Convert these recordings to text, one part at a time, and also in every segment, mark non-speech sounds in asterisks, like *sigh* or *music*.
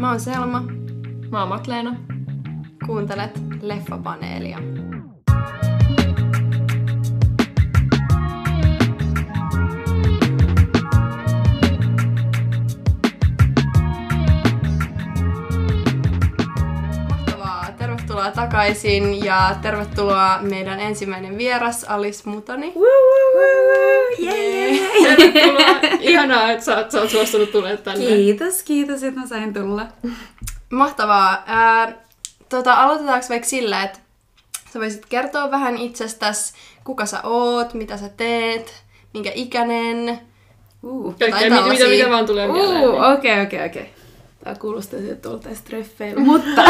Mä oon Selma. Mä oon Matleena. Kuuntelet Leffapaneelia. Tervetuloa takaisin ja tervetuloa meidän ensimmäinen vieras Alice Mutoni. Tervetuloa. Ihanaa, että sä, oot- sä oot suostunut tulemaan tänne. Kiitos, kiitos, että mä sain tulla. Mahtavaa. Ää, tota, aloitetaanko vaikka sillä, että sä voisit kertoa vähän itsestäsi, kuka sä oot, mitä sä teet, minkä ikäinen. Uh. Kaikkea, mitä, mitä, mitä vaan tulee mieleen. Uh, okei, okei, okei. Tää kuulostaa että oltais treffeillä. Mutta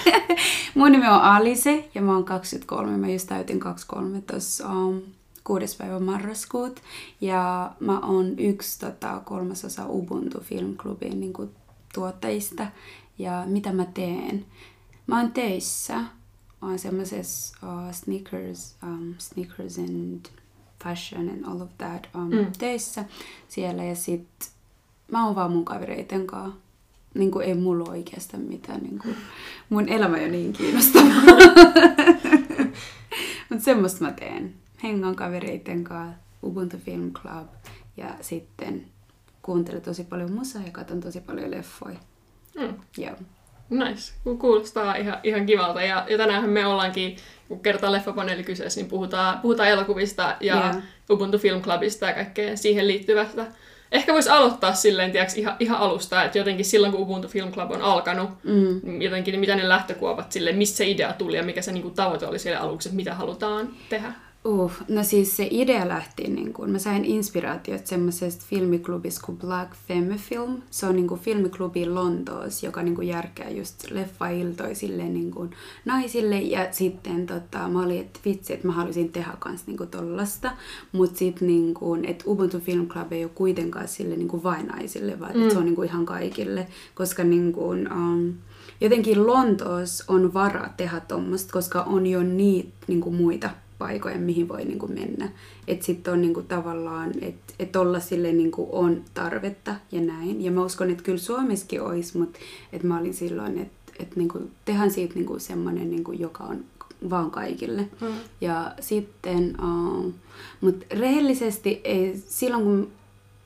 *laughs* mun nimi on Alice ja mä oon 23. Mä just täytin 23 tuossa um, kuudes päivä marraskuut. Ja mä oon yksi tota, kolmasosa Ubuntu Film Clubin niin tuottajista. Ja mitä mä teen? Mä oon töissä. Mä oon semmoisessa uh, sneakers, um, sneakers and fashion and all of that um, mm. töissä siellä. Ja sit mä oon vaan mun kavereiden kanssa. Niin kuin ei mulla oikeastaan mitään. Niin kuin, mun elämä ei ole niin kiinnostavaa. *laughs* Mutta semmoista mä teen. Hengan kavereiden kanssa, Ubuntu Film Club ja sitten kuuntelen tosi paljon musaa ja katson tosi paljon leffoja. Mm. Joo. Nice. Ku- Kuulostaa ihan, ihan kivalta. Ja, ja tänäänhän me ollaankin, kun kertaa leffapaneeli kyseessä, niin puhutaan, puhutaan elokuvista ja Joo. Ubuntu Film Clubista ja kaikkea siihen liittyvästä. Ehkä voisi aloittaa silleen, tiiäks, ihan, ihan alusta, että jotenkin silloin, kun Ubuntu Film Club on alkanut, Mm. niin jotenkin niin mitä ne lähtökuopat sille, mistä se idea tuli ja mikä se niin kuin, tavoite oli siellä aluksi, että mitä halutaan tehdä. Uh, no siis se idea lähti, niin kun, mä sain inspiraatiot semmoisesta filmiklubista kuin Black Femme Film. Se on niin kuin filmiklubi Lontoossa, joka niin kuin järkää just leffailtoja silleen niin kuin naisille. Ja sitten tota, mä olin, että vitsi, että mä haluaisin tehdä kans niin kuin tollasta. Mutta sitten niin kuin, että Ubuntu Film Club ei ole kuitenkaan sille niin kuin vain naisille, vaan mm. se on niin kuin ihan kaikille. Koska niin kuin, um, jotenkin Lontoossa on vara tehdä tuommoista, koska on jo niitä niin kuin muita paikoja, mihin voi niin kuin mennä. Että sitten on niin kuin tavallaan, että et olla sille niin kuin on tarvetta ja näin. Ja mä uskon, että kyllä Suomessakin olisi, mutta että mä olin silloin, että et niin kuin, tehdään siitä niin kuin semmoinen, niin kuin, joka on vaan kaikille. Mm. Ja sitten, uh, mutta rehellisesti ei, silloin kun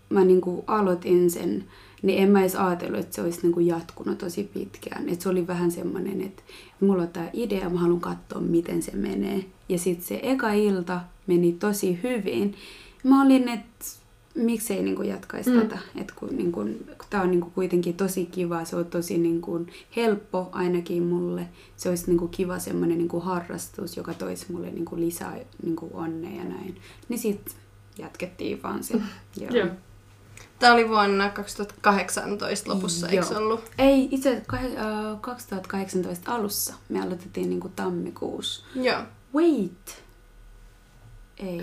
mä niinku aloitin sen, niin en mä edes ajatellut, että se olisi niinku jatkunut tosi pitkään. Et se oli vähän semmoinen, että mulla on tämä idea, mä haluan katsoa, miten se menee. Ja sitten se eka ilta meni tosi hyvin. Mä olin, että miksei niinku jatkaisi Mm. mm. tätä. Et kun, niinku, kun tämä on niinku kuitenkin tosi kiva, se on tosi niinku helppo ainakin mulle. Se olisi niinku kiva semmoinen niinku harrastus, joka toisi mulle niinku lisää niinku onnea ja näin. Niin sitten jatkettiin vaan se. *laughs* Joo. Joo. Tämä oli vuonna 2018 lopussa, eikö Joo. ollut? Ei, itse asiassa kah- äh, 2018 alussa me aloitettiin niinku tammikuussa. Joo. Wait! Ei.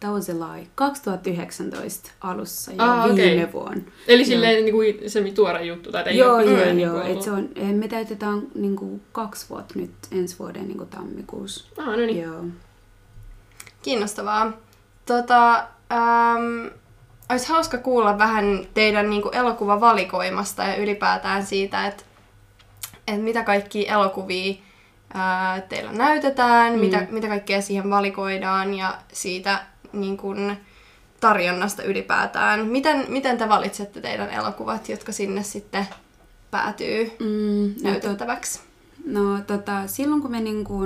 That was a lie. 2019 alussa jo Ah, viime vuonna. Eli silleen niin kuin se tuore juttu, tai ei joo, ole joo, pitkään joo. Et se on, eh, me täytetään niinku kaksi vuotta nyt ensi vuoden niinku tammikuussa. Ah, no niin. Joo. Kiinnostavaa. Tota, ähm, olisi hauska kuulla vähän teidän niin kuin, elokuvavalikoimasta ja ylipäätään siitä, että, että mitä kaikki elokuvia ää, teillä näytetään, mm. Mitä, mitä kaikkea siihen valikoidaan ja siitä niin kuin, tarjonnasta ylipäätään. Miten, miten te valitsette teidän elokuvat, jotka sinne sitten päätyy Mm, no, näytettäväksi? no tota, silloin kun me niinku,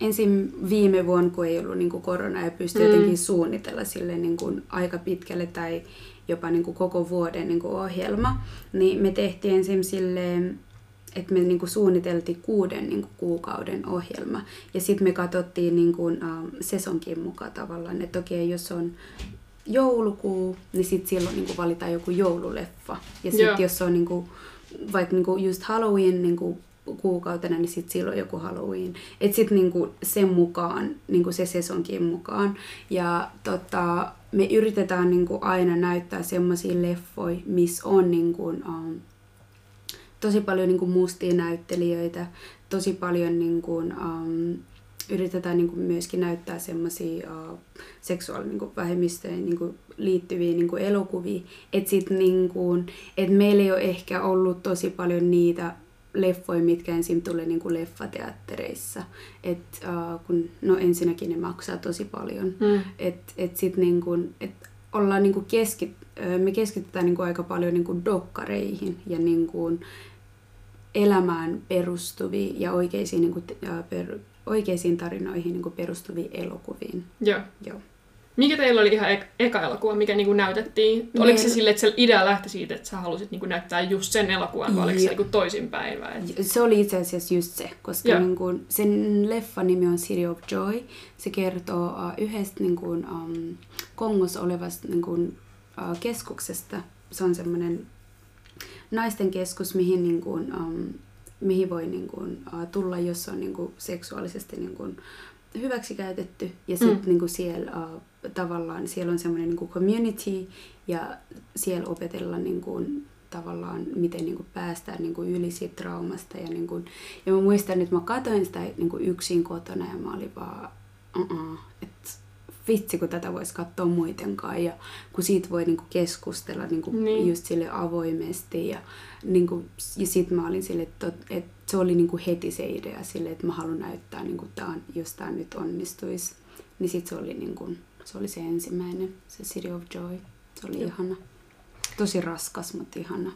ensin viime vuonna, kun ei ollut niinku korona ja pystyi Mm. jotenkin suunnitella sille niinku aika pitkälle tai jopa niinku koko vuoden niinku ohjelma, niin me tehtiin ensin silleen, että me niinku suunniteltiin kuuden niinku kuukauden ohjelma. Ja sitten me katsottiin niinku, uh, sesonkin mukaan tavallaan, että okei, jos on joulukuu, niin sitten silloin niinku valitaan joku joululeffa. Ja sitten jos on niinku, vaikka niinku just Halloween niinku kuukautena, niin sitten silloin joku Halloween. Et sitten niinku sen mukaan, niinku se sesonkin mukaan. Ja tota, me yritetään niinku aina näyttää semmoisia leffoja, missä on niinku, um, tosi paljon niinku mustia näyttelijöitä, tosi paljon niinku, um, yritetään niin kuin myöskin näyttää semmoisia uh, seksuaalivähemmistöihin niin kuin liittyviä niin kuin elokuvia. Että niin kuin, et meillä ei ole ehkä ollut tosi paljon niitä leffoja, mitkä ensin tulee niin kuin leffateattereissa. Et, uh, kun, no ensinnäkin ne maksaa tosi paljon. Mm. Et, et sit niin kuin, et ollaan niin kuin keskit, me keskitytään niin kuin aika paljon niin kuin dokkareihin ja niin kuin elämään perustuvia ja oikeisiin, niin kuin, per, oikeisiin tarinoihin niin kuin perustuviin elokuviin. Joo. Joo. Mikä teillä oli ihan eka elokuva, mikä niinku näytettiin? Meillä... Oliko se sille, että se idea lähti siitä, että sä halusit niinku näyttää just sen elokuvan, vai oliko se niinku toisinpäin? Vai? Se oli itse asiassa just se, koska niinku, sen leffan nimi on City of Joy. Se kertoo uh, yhdestä niinku, um, Kongossa olevasta niinku, uh, keskuksesta. Se on semmoinen naisten keskus, mihin, niinku, um, mihin voi niinku, uh, tulla, jos on niinku, seksuaalisesti niinku, hyväksikäytetty. Ja sitten mm. niinku, siellä... Uh, tavallaan siellä on semmoinen niin community ja siellä opetellaan niin kuin, tavallaan, miten niin kuin päästään niin kuin yli siitä traumasta. Ja, niin kuin, ja mä muistan, että mä katsoin sitä niin kuin yksin kotona ja mä olin vaan, uh-uh, että vitsi, kun tätä voisi katsoa muitenkaan. Ja kun siitä voi niin kuin keskustella niin kuin niin. just sille avoimesti. Ja, niin kuin, ja sitten mä olin sille, että, että se oli niin kuin heti se idea sille, että mä haluan näyttää, niin kuin tämä, jos tämä nyt onnistuisi. Niin sitten se oli niin kuin, se oli se ensimmäinen, se City of Joy. Se oli Joo. ihana. Tosi raskas, mutta ihana.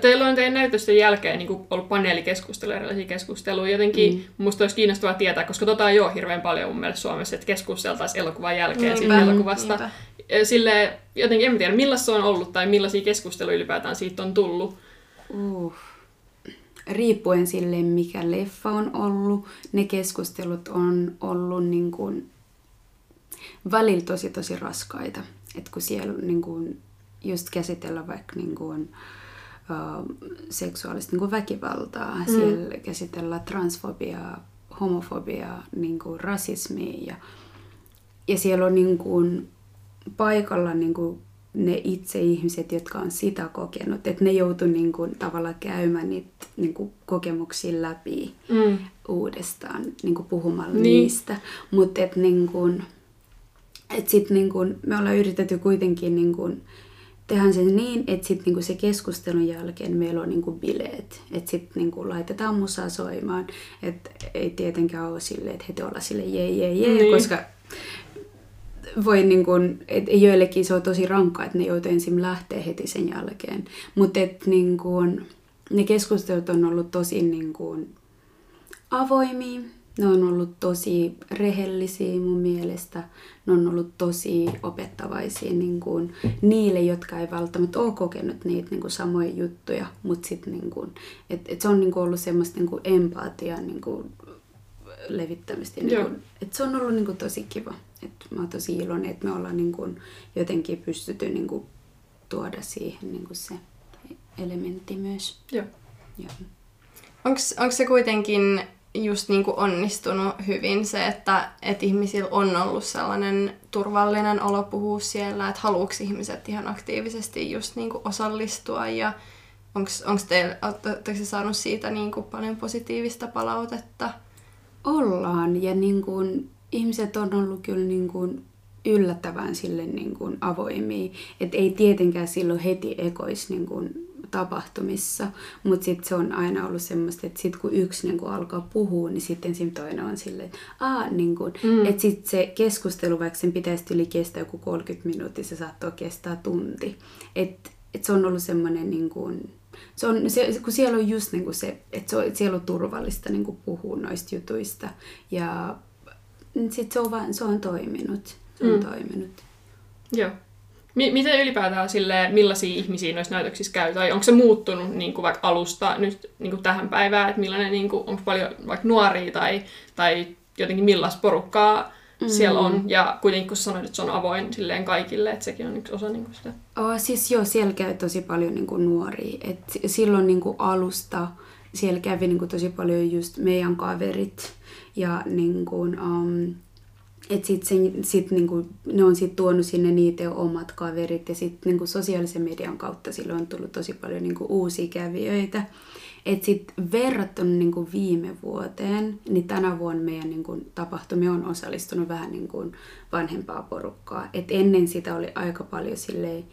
Teillä on teidän näytösten jälkeen niin ollut paneelikeskusteluja, erilaisia keskusteluja. Jotenkin mm. minusta olisi kiinnostavaa tietää, koska tota ei ole hirveän paljon mun mielestä Suomessa, että keskusteltaisiin elokuvan jälkeen siitä elokuvasta. Niinpä. Sille, jotenkin en tiedä, millaista se on ollut tai millaisia keskusteluja ylipäätään siitä on tullut. Uh. Riippuen sille, mikä leffa on ollut, ne keskustelut on ollut niin kuin välillä tosi tosi raskaita. Et kun siellä niin kuin, just käsitellä vaikka niin kuin, uh, seksuaalista niin kuin väkivaltaa, mm. siellä käsitellä transfobiaa, homofobiaa, niin kuin rasismia ja, ja siellä on niin kuin, paikalla niin kuin, ne itse ihmiset, jotka on sitä kokenut, että ne joutu niin kuin, tavallaan käymään niitä niin kuin, kokemuksia läpi mm. uudestaan niin kuin, puhumalla niin. niistä. Mutta niin kuin, et sit niin kun, me ollaan yritetty kuitenkin niin kun, tehdä sen niin, että sit niin se keskustelun jälkeen meillä on niin bileet. Että sitten niin laitetaan musaa soimaan. Että ei tietenkään ole silleen, että heti olla sille jee jee jee, niin. koska voi niin kun, et joillekin se on tosi rankkaa, että ne joutuu ensin lähteä heti sen jälkeen. Mutta niin kun, ne keskustelut on ollut tosi niin kun, avoimia ne on ollut tosi rehellisiä mun mielestä. Ne on ollut tosi opettavaisia niin kuin niille, jotka ei välttämättä ole kokenut niitä niin kuin samoja juttuja. Mutta sitten niin kuin, et, et se on niin kuin ollut semmoista niin kuin niin kuin levittämistä. Niin kuin, et se on ollut niin kuin tosi kiva. Et mä oon tosi iloinen, että me ollaan niin kuin jotenkin pystytty niin kuin tuoda siihen niin kuin se elementti myös. Joo. Onko se kuitenkin just niin kuin onnistunut hyvin se, että, että ihmisillä on ollut sellainen turvallinen olo puhua siellä, että haluuks ihmiset ihan aktiivisesti just niin kuin osallistua ja onko teillä, saanut siitä niin kuin paljon positiivista palautetta? Ollaan ja niin kuin, ihmiset on ollut kyllä niin kuin yllättävän sille niin kuin avoimia, että ei tietenkään silloin heti ekois niin kuin tapahtumissa, mutta sitten se on aina ollut semmoista, että sitten kun yksi niin kun alkaa puhua, niin sitten siinä toinen on silleen, että Aa, niin kun, mm. että sitten se keskustelu, vaikka sen pitäisi yli kestää joku 30 minuuttia, se saattoi kestää tunti. Että et se on ollut semmoinen, niin kun, se on, se, kun siellä on just niin se, että se on, että siellä on turvallista niin puhua noista jutuista. Ja sitten se on, vaan, se on toiminut. Se on mm. toiminut. Joo. Miten ylipäätään sille, millaisia ihmisiä noissa näytöksissä käy, tai onko se muuttunut niin kuin vaikka alusta nyt niin kuin tähän päivään, että millainen, niin kuin, onko paljon vaikka nuoria tai, tai jotenkin millaista porukkaa mm. siellä on, ja kuitenkin kun sanoit, että se on avoin silleen kaikille, että sekin on yksi osa niin kuin sitä. Oh, siis joo, siellä käy tosi paljon niin kuin nuoria, et silloin niin kuin alusta siellä kävi niin kuin tosi paljon just meidän kaverit, ja niin kuin, um, että sit sen, sit niinku, ne on sitten tuonut sinne niitä omat kaverit ja sitten niinku sosiaalisen median kautta sille on tullut tosi paljon niinku uusia kävijöitä. Et sit verrattuna niinku viime vuoteen, niin tänä vuonna meidän niinku tapahtumia on osallistunut vähän niinku vanhempaa porukkaa. Et ennen sitä oli aika paljon silleen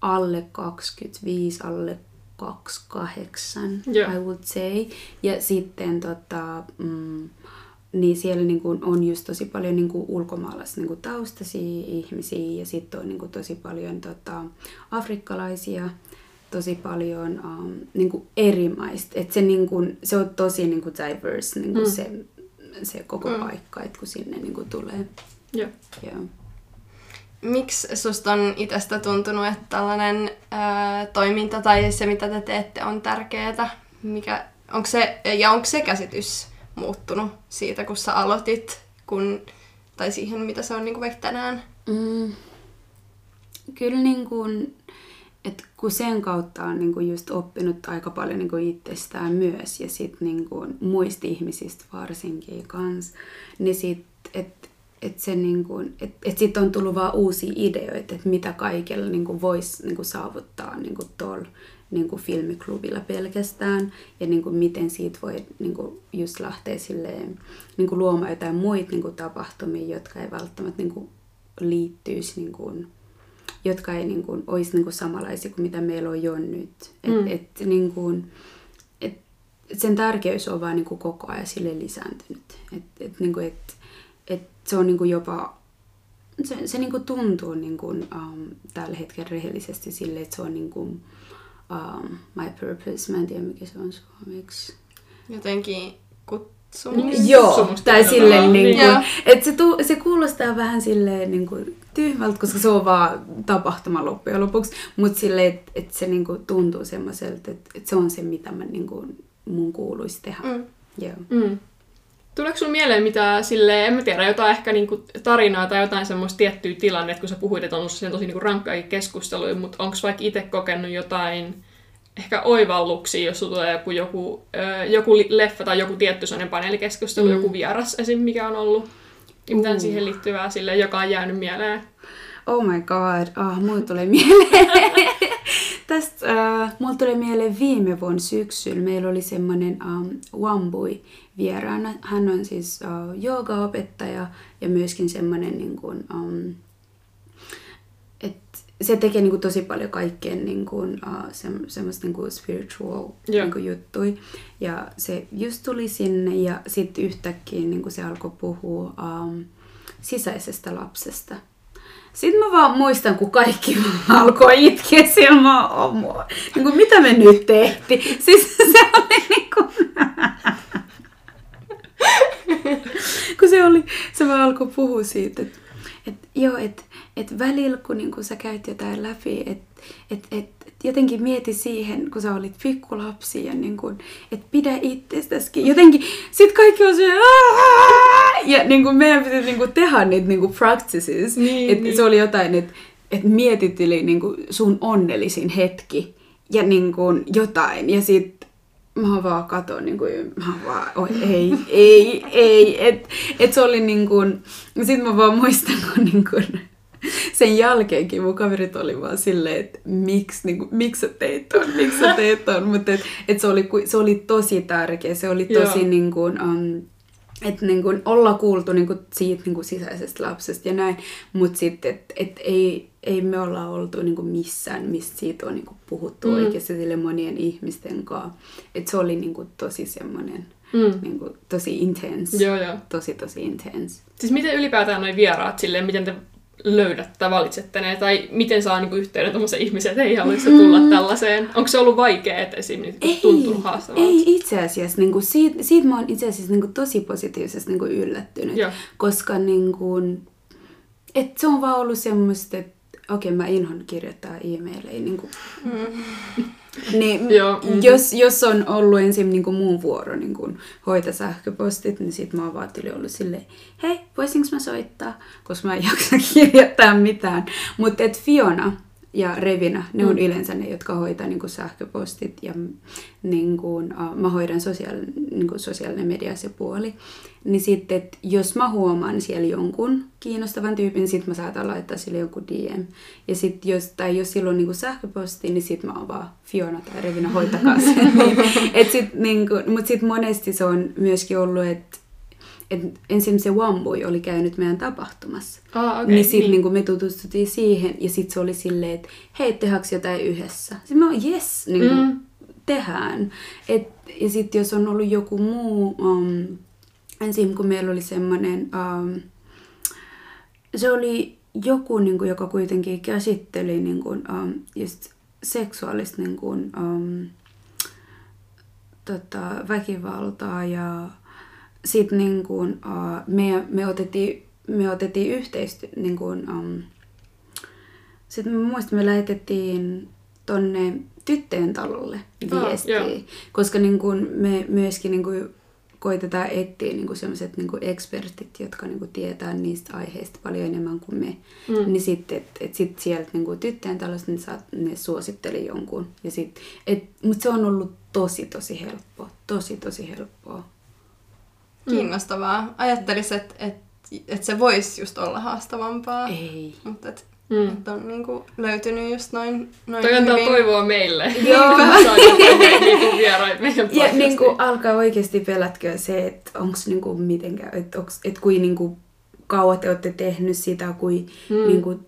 alle 25, alle 28, Joo. I would say. Ja sitten tota, mm, niin siellä niin kuin on just tosi paljon niin kuin ulkomaalais niin kuin taustaisia ihmisiä ja sitten on niin kuin tosi paljon tota, afrikkalaisia, tosi paljon um, niin kuin eri maista. Et se, niin kuin, se on tosi niin kuin diverse niin kuin Mm. se, se koko Mm. paikka, että kun sinne niin kuin tulee. Joo. Joo. Miksi susta on itsestä tuntunut, että tällainen ää, toiminta tai se, mitä te teette, on tärkeää? Mikä, onko se, ja onko se käsitys muuttunut siitä, kun sä aloitit, kun, tai siihen, mitä se on niin kuin vaikka tänään? Mm, kyllä niin kuin, että kun sen kautta on niin kuin just oppinut aika paljon niin kuin itsestään myös ja sit niin kuin muista ihmisistä varsinkin kans, niin sit, että et se niin kuin, et, et sit on tullut vaan uusia ideoita, että mitä kaikella niin kuin voisi niin kuin saavuttaa niin kuin niin kuin filmiklubilla pelkästään ja niin kuin miten siitä voi niin kuin just lähteä silleen, niin kuin luomaan jotain muita niin kuin tapahtumia, jotka ei välttämättä niin kuin liittyisi, niin kuin, jotka ei niin kuin, olisi niin kuin samanlaisia kuin mitä meillä on jo nyt. Et, Mm. et, niin kuin, et, et sen tärkeys on vaan niin kuin koko ajan sille lisääntynyt. Et, et, niin kuin, et, et se on niin kuin jopa se, se niin kuin tuntuu niin kuin, um, tällä hetkellä rehellisesti sille, että se on niin kuin, um, my purpose. Mä en tiedä, mikä se on suomeksi. Jotenkin kutsumus? Niin. Joo, tai silleen, niin kuin, että se, tu, se kuulostaa vähän silleen niin kuin tyhmältä, koska se on vaan tapahtuma loppujen lopuksi, mutta silleen, että et se niin kuin tuntuu semmoiselta, että et se on se, mitä mä, niin kuin, mun kuuluisi tehdä. Mm. Joo. Mm. Tuleeko sinulle mieleen mitään sille, en mä tiedä, jotain ehkä niinku tarinaa tai jotain semmoista tiettyä tilannetta, kun sä puhuit, että on ollut tosi niinku rankkaakin keskusteluja, mutta onko vaikka itse kokenut jotain ehkä oivalluksia, jos tulee joku, joku, joku leffa tai joku tietty sellainen paneelikeskustelu, Mm. joku vieras esim. mikä on ollut, ja mitään Uh. siihen liittyvää sille, joka on jäänyt mieleen. Oh my god, ah, mulle tulee mieleen. *laughs* Tästä, äh, mulle tulee mieleen viime vuonna syksyllä. Meillä oli semmoinen um, Wambui vieraana. Hän on siis uh, joogaopettaja ja myöskin semmoinen niin kuin, um, että se tekee niin kuin, tosi paljon kaikkeen niin kuin, uh, se, semmoista niin kuin spiritual Joo. niin kuin, juttui. Ja se just tuli sinne ja sitten yhtäkkiä niin kuin se alkoi puhua um, sisäisestä lapsesta. Sitten mä vaan muistan, kun kaikki *laughs* alkoi itkeä siellä, mä mua. Niin kuin, mitä me nyt tehtiin? *laughs* Siis se oli niin kuin... *laughs* kun se oli, se vaan alkoi puhua siitä, että et, joo, että et välillä kun niin kun sä käyt jotain läpi, että et, et, et jotenkin mieti siihen, kun sä olit pikkulapsi ja niin kun, et pidä itsestäskin. Jotenkin, sit kaikki on se, ja niin kun meidän piti niin kun tehdä niitä niin kun practices. Niin, et niin. Se oli jotain, että et mietit yli niin kun sun onnellisin hetki ja niin kun jotain. Ja sit mä vaan katon niin kuin, mä vaan, oi ei, ei, ei, et, et se oli niin kuin, sit mä vaan muistan, kun niin kuin, sen jälkeenkin mun kaverit oli vaan silleen, että miksi, niin kuin, miksi sä teit ton, miksi sä teit ton, mutta et, et se, oli, se oli tosi tärkeä, se oli tosi Joo. niin kuin, um, että niin kuin olla kuultu niin kuin siitä niin kuin sisäisestä lapsesta ja näin, mutta sitten, että et ei, ei me olla oltu niin kuin missään, mistä siitä on niin kuin puhuttu Mm. oikeasti sille monien ihmisten kanssa. Että se oli niin kuin tosi semmoinen, Mm. niin kuin tosi intense. Joo, joo. Tosi, tosi intense. Siis miten ylipäätään noin vieraat silleen, miten te löydätte tai valitsette ne, tai miten saa niinku yhteyden tuommoisen ihmisen, että ei haluaisi tulla Mm. tällaiseen? Onko se ollut vaikea, että esimerkiksi tuntunut haastavalta? ei itse asiassa. Niin kuin siitä, siitä mä oon itse asiassa niin kuin tosi positiivisesti niin kuin yllättynyt. Joo. Koska niin kuin, et se on vaan ollut semmoista, että okei, mä inhon kirjoittaa e-maileja. Niin kuin, niin, Joo, mhm. jos, jos on ollut ensin niin kuin muun vuoro niin kuin hoita sähköpostit, niin sit mä oon vaan tyli ollut silleen, hei, voisinko mä soittaa? Koska mä en jaksa *laughs* kirjoittaa mitään. Mutta et Fiona, ja Revina, ne on yleensä ne, jotka hoitaa niin kuin sähköpostit ja niin kuin, uh, mä hoidan sosiaal, niin kuin sosiaalinen media se puoli. Niin sitten, että jos mä huomaan siellä jonkun kiinnostavan tyypin, niin sitten mä saatan laittaa sille jonkun DM. Ja sitten jos, tai jos sillä on niin kuin sähköposti, niin sitten mä oon vaan Fiona tai Revina, hoitakaa sen. *laughs* Et sit, niin kuin, mutta sitten monesti se on myöskin ollut, että et ensin se Wambui oli käynyt meidän tapahtumassa. Ah, okay, niin sitten niin. niin. niin me tutustuttiin siihen ja sitten se oli silleen, että hei, tehdäänkö jotain yhdessä? Sitten mä oon, yes, niin kuin, Mm. tehdään. Et, ja sitten jos on ollut joku muu, um, ensin kun meillä oli semmoinen, um, se oli joku, niin kuin, joka kuitenkin käsitteli niin kuin, um, just seksuaalista niin kuin, um, tota, väkivaltaa ja sitten niin kuin, uh, me, me otettiin, me otettiin yhteistyö, niin kuin, um, sitten mä muistan, me lähetettiin tonne tyttöjen talolle Ah, viestiä, joo. koska niin kuin me myöskin niin kuin koitetaan etsiä niin kuin sellaiset niin kuin ekspertit, jotka niin kuin tietää niistä aiheista paljon enemmän kuin me. Mm. Niin sitten, että et sit sieltä niin kuin tyttöjen talosta niin saat, ne suositteli jonkun. Ja sit, et, mutta se on ollut tosi, tosi helppoa. Tosi, tosi helppoa. Kiinnostavaa. Ajattelisin, että et, et se voisi just olla haastavampaa. Ei. Mutta et, Mm. et on niinku löytynyt just noin, noin Toi antaa hyvin. toivoa meille. Joo. Saadaan niinku vieraita meidän Ja niin kuin alkaa oikeasti pelätköä se, että onko niinku mitenkään, että et kuin niinku kauan te olette tehnyt sitä, kuin Mm. niinku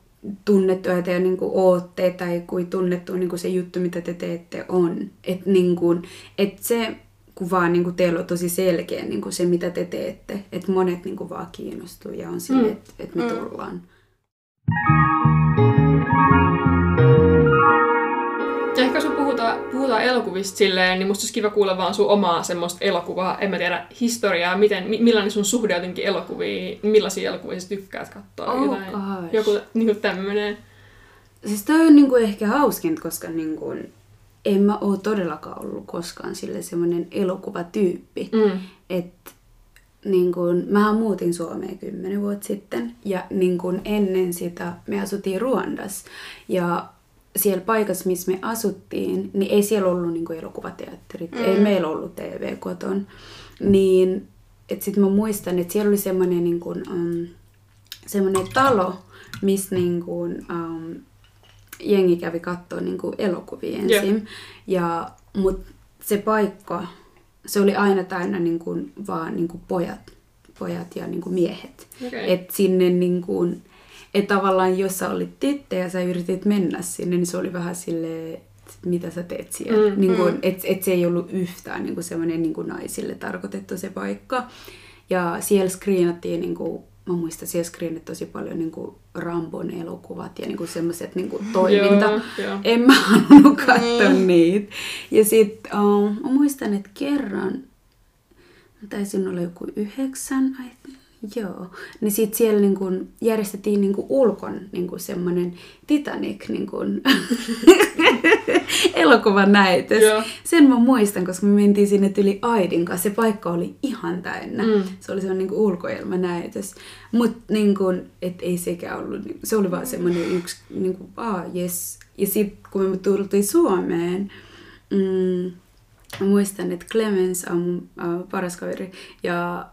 tunnettua te niinku ootte tai kuin tunnettu niinku se juttu, mitä te teette on. Että niinku, et se kun vaan niinku teillä on tosi selkeä niinku se, mitä te teette. Että monet niinku vaan kiinnostuu ja on silleen, Mm. että et me Mm. tullaan. Ja ehkä jos me puhutaan, puhutaan elokuvista silleen, niin musta olisi kiva kuulla vaan sun omaa semmoista elokuvaa, en mä tiedä, historiaa, miten, mi- millainen sun suhde jotenkin elokuviin, millaisia elokuvia sä tykkäät katsoa, Oh jotain, gosh. joku niin tämmönen. Siis toi on niinku ehkä hauskinta, koska niinku, en mä oo todellakaan ollut koskaan sille semmoinen elokuvatyyppi. Mm. että niin kun, mähän muutin Suomeen kymmenen vuotta sitten ja niin kun ennen sitä me asuttiin Ruandas ja siellä paikassa, missä me asuttiin, niin ei siellä ollut niin elokuvateatterit, mm. ei meillä ollut TV koton. Niin, että sitten mä muistan, että siellä oli semmoinen niin kun, um, semmoinen talo, missä niin kun, um, jengi kävi katsoa niin kuin elokuvia ensin. Ja, mut se paikka, se oli aina täynnä niin kuin, vaan niin kuin pojat, pojat ja niin kuin miehet. Okei. Et sinne niin kuin, et tavallaan jos sä olit tyttö ja sä yritit mennä sinne, niin se oli vähän silleen, mitä sä teet siellä. Mm, niin kuin, et, et se ei ollut yhtään niin kuin semmoinen niin kuin naisille tarkoitettu se paikka. Ja siellä screenattiin, niin kuin, mä muistan, siellä screenattiin tosi paljon niin kuin Rambon elokuvat ja niin kuin semmoiset niin kuin toiminta. Joo, joo. En mä halunnut katsoa niitä. Ja sitten uh, mä muistan, että kerran, mä taisin olla joku yhdeksän, ai, joo, niin sitten siellä niin kun järjestettiin niin kun ulkon niin kun semmoinen Titanic niin kun *laughs* elokuvan näytös. Joo. Sen mä muistan, koska me mentiin sinne yli Aidin kanssa. Se paikka oli ihan täynnä. Mm. Se oli semmoinen niin ulkoilmanäytös. Mutta niin kun, et ei sekään ollut, niin- se oli vaan semmoinen yksi, niin kuin, ah, yes. Ja sitten kun me tultiin Suomeen, mm, muistan, että Clemens on mun äh, paras kaveri ja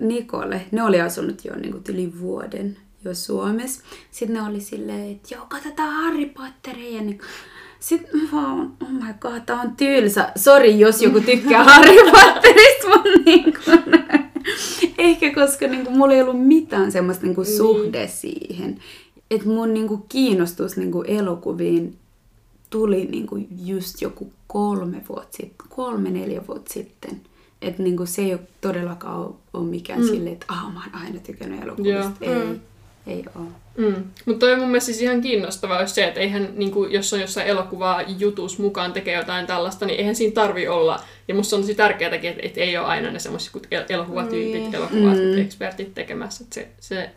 Nikole, ne oli asunut jo niin kuin, yli vuoden jo Suomessa. Sitten ne oli silleen, että joo, katsotaan Harry Potteria. Ja niin, sitten mä vaan, oh my god, tää on tylsä. Sori, jos joku tykkää *laughs* Harry Potterista, mutta niin kuin, ehkä koska niin kuin, mulla ei ollut mitään semmoista niin kuin, suhde siihen. Että mun niin kuin, kiinnostus niin kuin, elokuviin tuli niin kuin, just joku kolme vuotta sitten, kolme, neljä vuotta sitten. Että niin kuin, se ei ole todellakaan ole, ole mikään mm. silleen, että ah, mä oon aina tykännyt elokuvista. Joo. Ei, Mm. ei ole. Mm. Mutta toi on mun mielestä siis ihan kiinnostavaa just se, että eihän, niin kuin, jos on jossain elokuvaa jutus mukaan tekee jotain tällaista, niin eihän siinä tarvi olla. Ja musta on tosi tärkeääkin, että, että ei ole aina ne semmoiset el- elokuvatyypit, Niin. elokuvat, Mm. ekspertit tekemässä. Että se, se,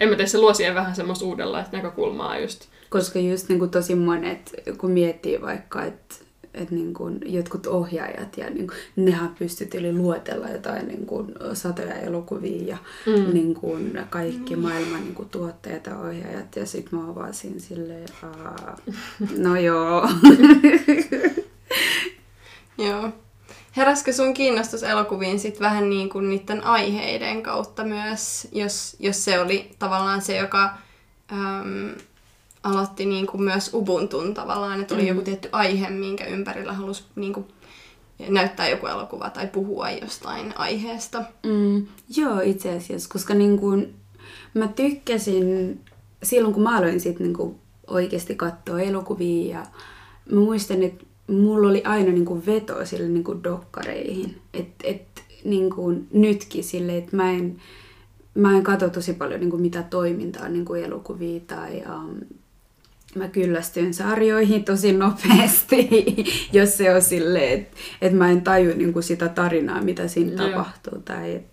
en mä tiedä, se luo siihen vähän semmoista uudenlaista näkökulmaa just. Koska just niin kuin tosi monet, kun miettii vaikka, että että niin kuin jotkut ohjaajat ja niin kuin, nehän pystyteli luetella jotain niin kuin satoja elokuvia ja mm. niin kuin kaikki maailman niin kuin tuottajat ja ohjaajat ja sitten mä avasin silleen, no joo. *laughs* joo. Heräskö sun kiinnostus elokuviin sitten vähän niin kuin niiden aiheiden kautta myös, jos, jos se oli tavallaan se, joka äm, aloitti niin kuin myös Ubuntun tavallaan, että oli mm. joku tietty aihe, minkä ympärillä halusi niin kuin näyttää joku elokuva tai puhua jostain aiheesta. Mm, joo, itse asiassa, koska niin kuin, mä tykkäsin silloin, kun mä aloin sit niin kuin oikeasti katsoa elokuvia ja mä muistan, että mulla oli aina niin kuin veto sille niin kuin dokkareihin. Että et, niin kuin nytkin sille, että mä en, mä en katso tosi paljon niin kuin mitä toimintaa niin kuin elokuvia tai um, mä kyllästyn sarjoihin tosi nopeasti, *laughs* jos se on silleen, että et mä en taju niin kuin sitä tarinaa, mitä siinä no. tapahtuu. Tai et,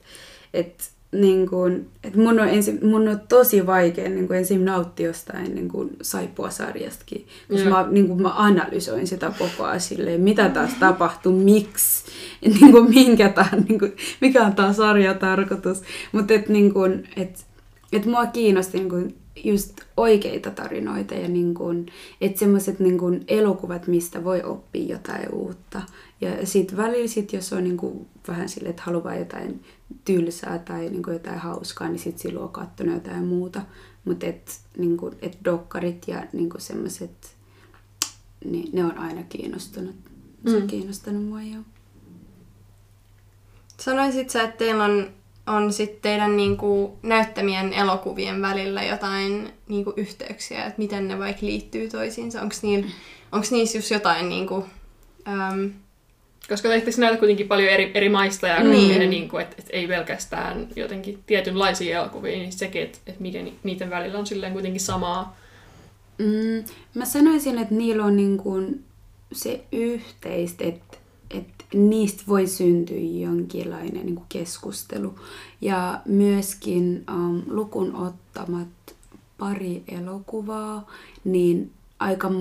et, niin kuin, että mun, on ensi, mun on tosi vaikea niin kuin ensin nauttia jostain niin kuin Saippua-sarjastakin, koska mä, niin kuin mä analysoin sitä koko ajan silleen, mitä taas tapahtuu, miksi, *laughs* niin kuin minkä tämän, niin kuin, mikä on tämä sarjatarkoitus. Mutta että niin kuin, et, et mua kiinnosti niin kuin, just oikeita tarinoita ja niin kuin, että semmoiset niin kuin elokuvat, mistä voi oppia jotain uutta. Ja sitten välillä, sit, jos on niin kuin vähän sille, että haluaa jotain tylsää tai niin kuin jotain hauskaa, niin sitten silloin on katsonut jotain muuta. Mutta et, niin kuin, et dokkarit ja niin kuin semmoiset, niin ne on aina kiinnostunut. Se on mm. kiinnostanut mua jo. Sanoisit sä, että teillä on on sitten teidän niinku näyttämien elokuvien välillä jotain niinku yhteyksiä, että miten ne vaikka liittyy toisiinsa? Onko onks niissä just jotain niinku, äm... Koska te näytät kuitenkin paljon eri, eri maista ja niin. niin kuin, että, että ei pelkästään jotenkin tietynlaisia elokuvia, niin sekin, että, että miten niiden välillä on silleen kuitenkin samaa. Mm, mä sanoisin, että niillä on niin kuin se yhteistä, että että niistä voi syntyä jonkinlainen niin kuin keskustelu. Ja myöskin um, lukun ottamat pari elokuvaa, niin aika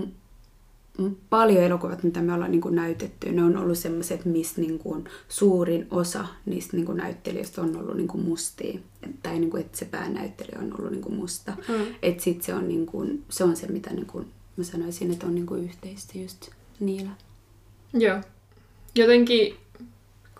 paljon elokuvat, mitä me ollaan niin kuin näytetty, ne on ollut sellaiset, missä niin kuin suurin osa niistä niin kuin näyttelijöistä on ollut niin kuin mustia. Tai niin kuin, että se päänäyttelijä on ollut niin kuin musta. Mm. Että sit se on, niin kuin, se on se, mitä niin kuin, mä sanoisin, että on niin kuin yhteistä just niillä. Joo jotenkin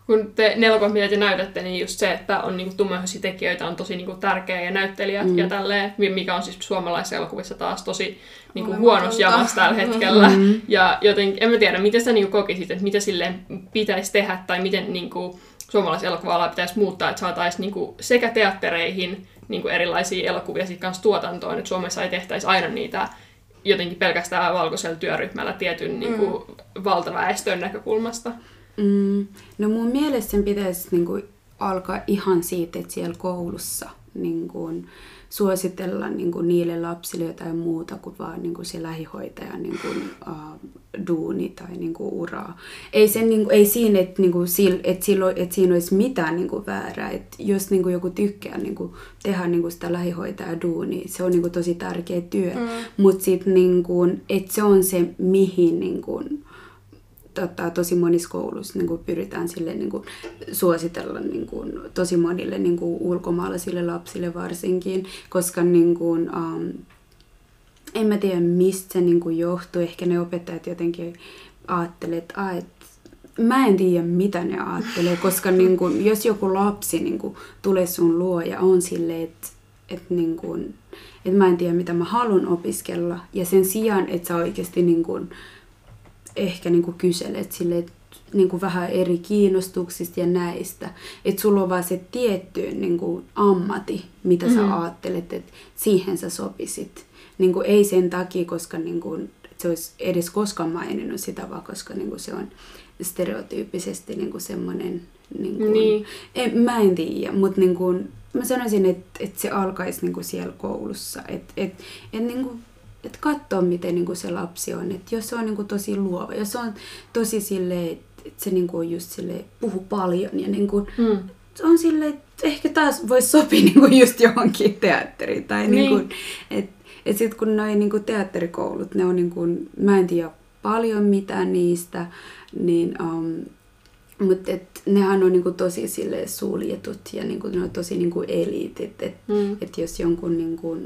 kun te nelokuvat, mitä te näytätte, niin just se, että on niinku tummahoisia tekijöitä on tosi niinku tärkeä ja näyttelijät mm. ja tälleen, mikä on siis suomalaisissa elokuvissa taas tosi niinku huonossa jamassa tällä hetkellä. Mm. Ja jotenkin, en mä tiedä, miten sä niinku kokisit, että mitä sille pitäisi tehdä tai miten niinku suomalaisen elokuva pitäisi muuttaa, että saataisiin niinku sekä teattereihin niinku erilaisia elokuvia sitten kanssa tuotantoon, että Suomessa ei tehtäisi aina niitä jotenkin pelkästään valkoisella työryhmällä tietyn niin kuin, mm. valtaväestön näkökulmasta. Mm. No mun mielestä sen pitäisi niin kuin, alkaa ihan siitä, että siellä koulussa niin kuin, suositella niin kuin, niille lapsille jotain muuta kuin vaan niin kuin, se lähihoitajan niin kuin, uh, duuni tai niin kuin, uraa. Ei, sen, niin kuin, ei siinä, että, niin kuin, että, silloin, että siinä olisi mitään niin kuin, väärää. Että jos niin kuin, joku tykkää niin kuin, tehdä niin kuin, sitä lähihoitajan duuni, se on niin kuin, tosi tärkeä työ. Mm. Mutta sitten niin kuin, että se on se, mihin niin kuin, tota, tosi monissa kouluissa niin kuin pyritään sille, niin kuin, suositella niin kuin, tosi monille niin kuin, ulkomaalaisille lapsille varsinkin, koska niin kuin, um, en mä tiedä mistä se niin kuin, johtuu. Ehkä ne opettajat jotenkin ajattelee, että et, mä en tiedä mitä ne ajattelee, koska *laughs* niin kuin, jos joku lapsi niin kuin, tulee sun luo ja on silleen, että et, niin kuin, et mä en tiedä mitä mä haluan opiskella ja sen sijaan, että sä oikeasti niin kuin, ehkä niin kuin kyselet sille, että niin kuin vähän eri kiinnostuksista ja näistä. Että sulla on vaan se tietty niin kuin ammati, mitä mm. sä ajattelet, että siihen sä sopisit. Niin kuin ei sen takia, koska niin kuin, se olisi edes koskaan maininnut sitä, vaan koska niin kuin se on stereotyyppisesti niin kuin semmoinen... Niin kuin, niin. En, mä en tiedä, mutta niin kuin, mä sanoisin, että, että se alkaisi niin kuin siellä koulussa. Että et, et, niin kuin, että katsoa, miten niin kuin se lapsi on. Että jos se on niin kuin tosi luova, jos se on tosi silleen, että se niin kuin just sille puhu paljon ja niin kuin, mm. on silleen, että ehkä taas voisi sopia *laughs* niin kuin just johonkin teatteriin. Tai niin. Niin kuin, että et sitten kun noin niin teatterikoulut, ne on niin kuin, mä en tiedä paljon mitään niistä, niin um, mutta et, nehän on niinku tosi sille suljetut ja niinku, ne on tosi niinku eliitit. Että Mm. et jos jonkun niinku,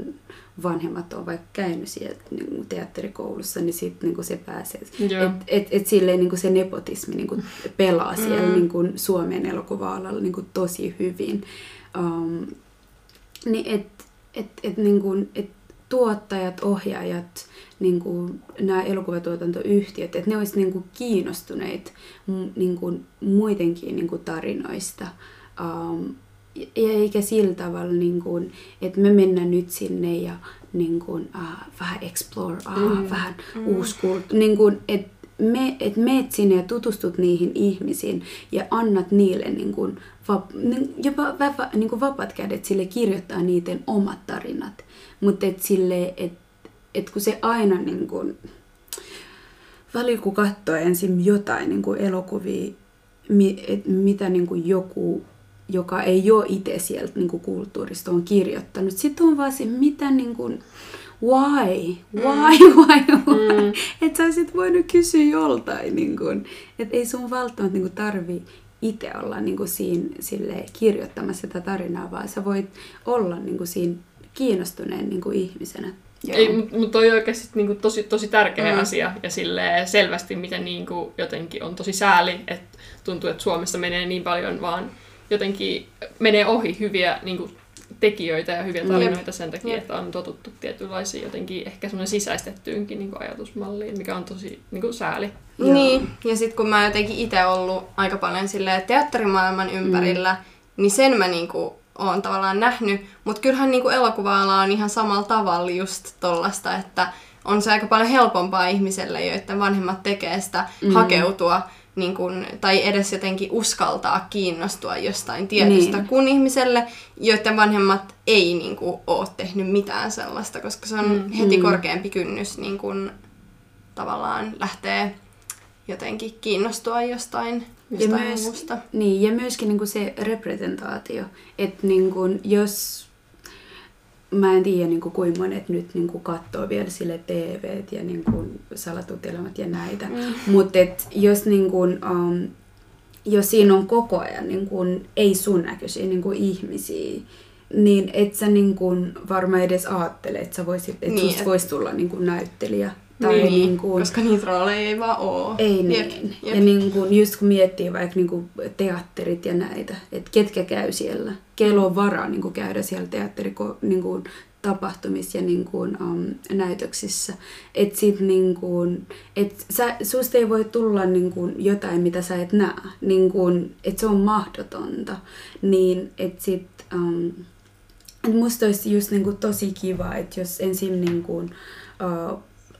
vanhemmat on vaikka käynyt siellä niinku, teatterikoulussa, niin sitten niinku, se pääsee. Joo. Et, et, et silleen niinku, se nepotismi niinku, pelaa siellä Mm. niinku, Suomen elokuva-alalla niinku, tosi hyvin. Um, niin et, et, et, niinku, et tuottajat, ohjaajat, niin kuin nämä elokuvatuotantoyhtiöt, että ne olisi niin kuin kiinnostuneet niin kuin muidenkin niin kuin tarinoista. Um, eikä sillä tavalla, niin kuin, että me mennään nyt sinne ja niin kuin, uh, vähän explore, uh, Mm. vähän mm. uusi kulttuuri. Niin kuin, että me, et meet sinne ja tutustut niihin ihmisiin ja annat niille niin kuin, vap, niin, jopa vapa, niin kuin vapaat kädet sille kirjoittaa niiden omat tarinat. Mutta et sille, että et kun se aina niin kuin, välillä kun katsoo ensin jotain niin kuin elokuvia, mi, et mitä niin kuin joku, joka ei ole itse sieltä niin kuin kulttuurista on kirjoittanut, sitten on vaan se, mitä niin kuin, why, why, why, *laughs* why. Mm. Että sä olisit voinut kysyä joltain, niin kuin, että ei sun välttämättä niin kuin tarvi itse olla niin kuin siinä sille kirjoittamassa sitä tarinaa, vaan sä voit olla niin kuin siinä kiinnostuneen niin kuin ihmisenä. Ei, mutta mut toi on oikeasti niinku tosi, tosi tärkeä Mm. mm. asia ja silleen selvästi, miten niinku jotenkin on tosi sääli, että tuntuu, että Suomessa menee niin paljon vaan jotenkin menee ohi hyviä niinku, tekijöitä ja hyviä tarinoita sen takia, Jep. että on totuttu tietynlaisiin jotenkin ehkä semmoinen sisäistettyynkin niinku, ajatusmalliin, mikä on tosi niinku, sääli. Joo. Niin, ja sitten kun mä jotenkin itse ollut aika paljon silleen teatterimaailman ympärillä, mm. niin sen mä niinku oon tavallaan nähnyt. Mutta kyllähän niinku elokuva-ala on ihan samalla tavalla just tollasta, että on se aika paljon helpompaa ihmiselle, joiden vanhemmat tekee sitä mm. hakeutua niin kun, tai edes jotenkin uskaltaa kiinnostua jostain tietystä, Niin. kun ihmiselle, joiden vanhemmat ei niin kuin, ole tehnyt mitään sellaista, koska se on Mm. heti Mm. korkeampi kynnys niin kun, tavallaan lähtee jotenkin kiinnostua jostain, jostain myös- muusta. Niin, ja myöskin niin kuin se representaatio, että niin kuin, jos mä en tiedä niin kuin, kuinka monet nyt niin kuin, katsoo vielä sille TV ja niin kuin, salatut elämät ja näitä, Mm. mutta jos, niin kuin, um, jos siinä on koko ajan niin kuin, ei sun näköisiä niin kuin, ihmisiä, niin et sä niin kuin, varmaan edes ajattele, että sä voisit, että Niin, niin, susta et- voisi tulla niin kuin, näyttelijä. Tai niin, niin kuin, koska niitä rooleja ei vaan oo. ei Jep, niin. jep. Ja niin kun, just kun miettii vaikka niin kun teatterit ja näitä, että ketkä käy siellä, kello on varaa niin kun käydä siellä teatteri niin kun, tapahtumissa ja niin kun, um, näytöksissä. Että sit niin kun, et sä, susta ei voi tulla niin kun, jotain, mitä sä et näe. Niin kun, että se on mahdotonta. Niin että sit... Um, et musta olisi just niinku tosi kiva, että jos ensin niinku, uh,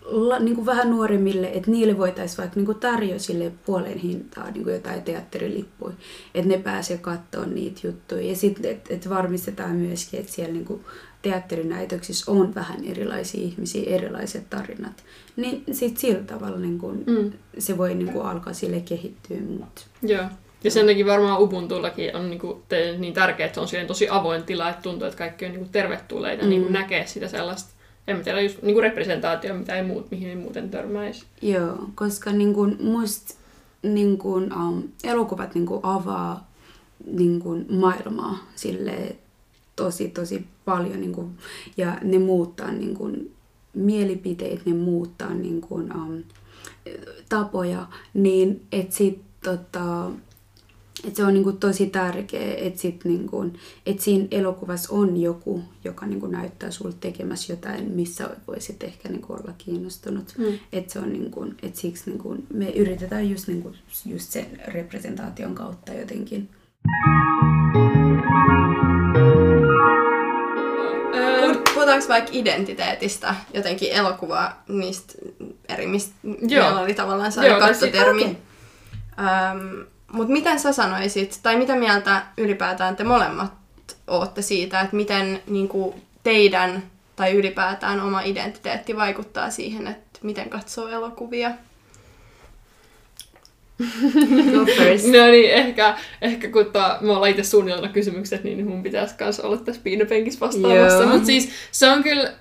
la, niinku vähän nuoremmille, että niille voitaisiin vaikka niinku tarjoa sille puolen hintaa niinku jotain teatterilippuja, että ne pääsee katsoa niitä juttuja. Ja sitten, että et varmistetaan myöskin, että siellä niinku teatterinäytöksissä on vähän erilaisia ihmisiä, erilaiset tarinat. Niin sitten sillä tavalla niinku, Mm. se voi niinku alkaa sille kehittyä. Mut. Joo. Ja sen takia varmaan Ubuntullakin on niinku teille niin tärkeää, että on tosi avoin tila, että tuntuu, että kaikki on niinku tervetulleita mm. niinku näkee sitä sellaista, en tiedä, just niinku representaatio, mitä ei muut, mihin ei muuten törmäisi. Joo, koska niin kuin, musta niin kuin, um, elokuvat niin kuin, avaa niin kuin, maailmaa sille tosi tosi paljon niin kuin, ja ne muuttaa niin kuin, mielipiteet, ne muuttaa niin kuin, um, tapoja, niin että sit tota, et se on niinku tosi tärkeä, että sit niinku, et siinä elokuvassa on joku, joka niinku näyttää sulle tekemässä jotain, missä voisit ehkä niinku olla kiinnostunut. Mm. Et se on niinku, et siksi niinku, me yritetään just, niinku, just sen representaation kautta jotenkin. Puhut- Puhutaanko vaikka identiteetistä, jotenkin elokuva niistä eri, mistä Joo. meillä oli tavallaan se si- kattotermi. Okay. Mutta miten sä sanoisit, tai mitä mieltä ylipäätään te molemmat ootte siitä, että miten niinku, teidän tai ylipäätään oma identiteetti vaikuttaa siihen, että miten katsoo elokuvia? *laughs* No niin, ehkä, ehkä kun ta, me ollaan itse suunnitellut kysymykset, niin mun pitäisi kanssa olla tässä piinapenkissä vastaamassa. Mutta siis se on kyllä,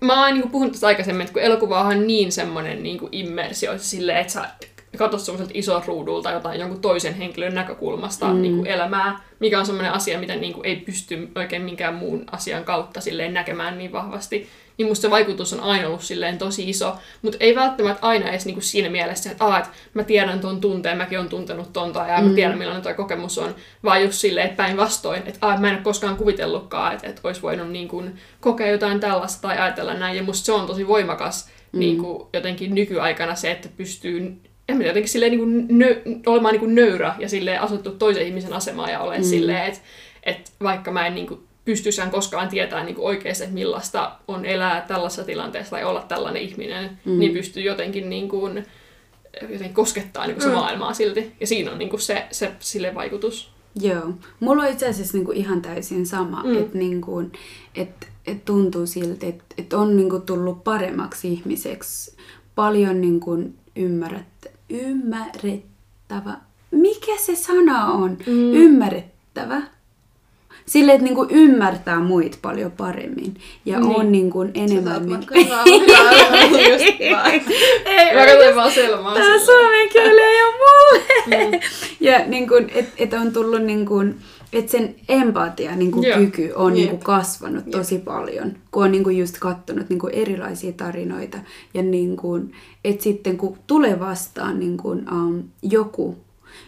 mä oon niin puhunut tästä aikaisemmin, että kun elokuva on niin semmoinen niin immersio, silleen, että sä katsot semmoiselta ison ruudulta jotain jonkun toisen henkilön näkökulmasta mm. niin kuin elämää, mikä on semmoinen asia, mitä niin kuin ei pysty oikein minkään muun asian kautta silleen näkemään niin vahvasti niin musta se vaikutus on aina ollut silleen tosi iso, mutta ei välttämättä aina edes niinku siinä mielessä, että, Aa, että mä tiedän tuon tunteen, mäkin on tuntenut tonta ja mm. mä tiedän millainen tuo kokemus on, vaan just silleen, että päinvastoin, että Aa, mä en ole koskaan kuvitellutkaan, että, että olisi voinut niin kuin, kokea jotain tällaista tai ajatella näin, ja musta se on tosi voimakas mm. niin kuin, jotenkin nykyaikana se, että pystyy en mä jotenkin silleen niin kuin nö, olemaan niin kuin nöyrä ja silleen asettu toisen ihmisen asemaan ja olen mm. silleen, että, että vaikka mä en niin kuin pystyisään koskaan tietämään niin oikeasti, että millaista on elää tällaisessa tilanteessa tai olla tällainen ihminen, mm. niin pystyy jotenkin, niin kuin, jotenkin koskettaa niin kuin se mm. maailmaa silti. Ja siinä on niin kuin se, se sille vaikutus. Joo. Mulla on itse asiassa niin kuin ihan täysin sama, mm. että niin kuin, et, et tuntuu siltä, että et on niin kuin tullut paremmaksi ihmiseksi. Paljon niin kuin ymmärrät, ymmärrettävä. Mikä se sana on? Mm. Ymmärrettävä sille, että niinku ymmärtää muit paljon paremmin. Ja niin. on niinku enemmän... Niin... *laughs* Mä katsoin vaan Selmaa. Tää suomen kieli ei ole mulle. Mm. ja niinku, että et on tullut niinku, että sen empatia niinku, yeah. kyky on niinku, kasvanut Jep. tosi paljon, kun on niinku, just katsonut niinku, erilaisia tarinoita. Ja niinku, että sitten kun tulee vastaan niinku, um, joku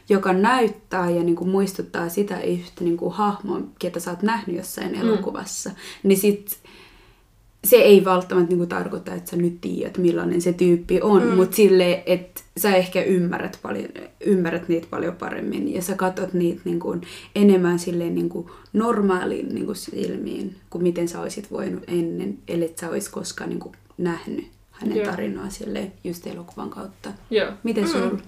joka näyttää ja niin kuin muistuttaa sitä yhtä niin kuin hahmoa, ketä sä oot nähnyt jossain mm. elokuvassa, niin sit se ei välttämättä niin kuin tarkoita, että sä nyt tiedät, millainen se tyyppi on, mm. mutta sille, että sä ehkä ymmärrät, paljon, ymmärrät niitä paljon paremmin ja sä katsot niitä niin kuin enemmän silleen niin kuin normaalin niin kuin silmiin, kuin miten sä olisit voinut ennen, ellei sä olisi koskaan niin kuin nähnyt hänen yeah. tarinaa sille just elokuvan kautta. Yeah. Miten mm. sulla?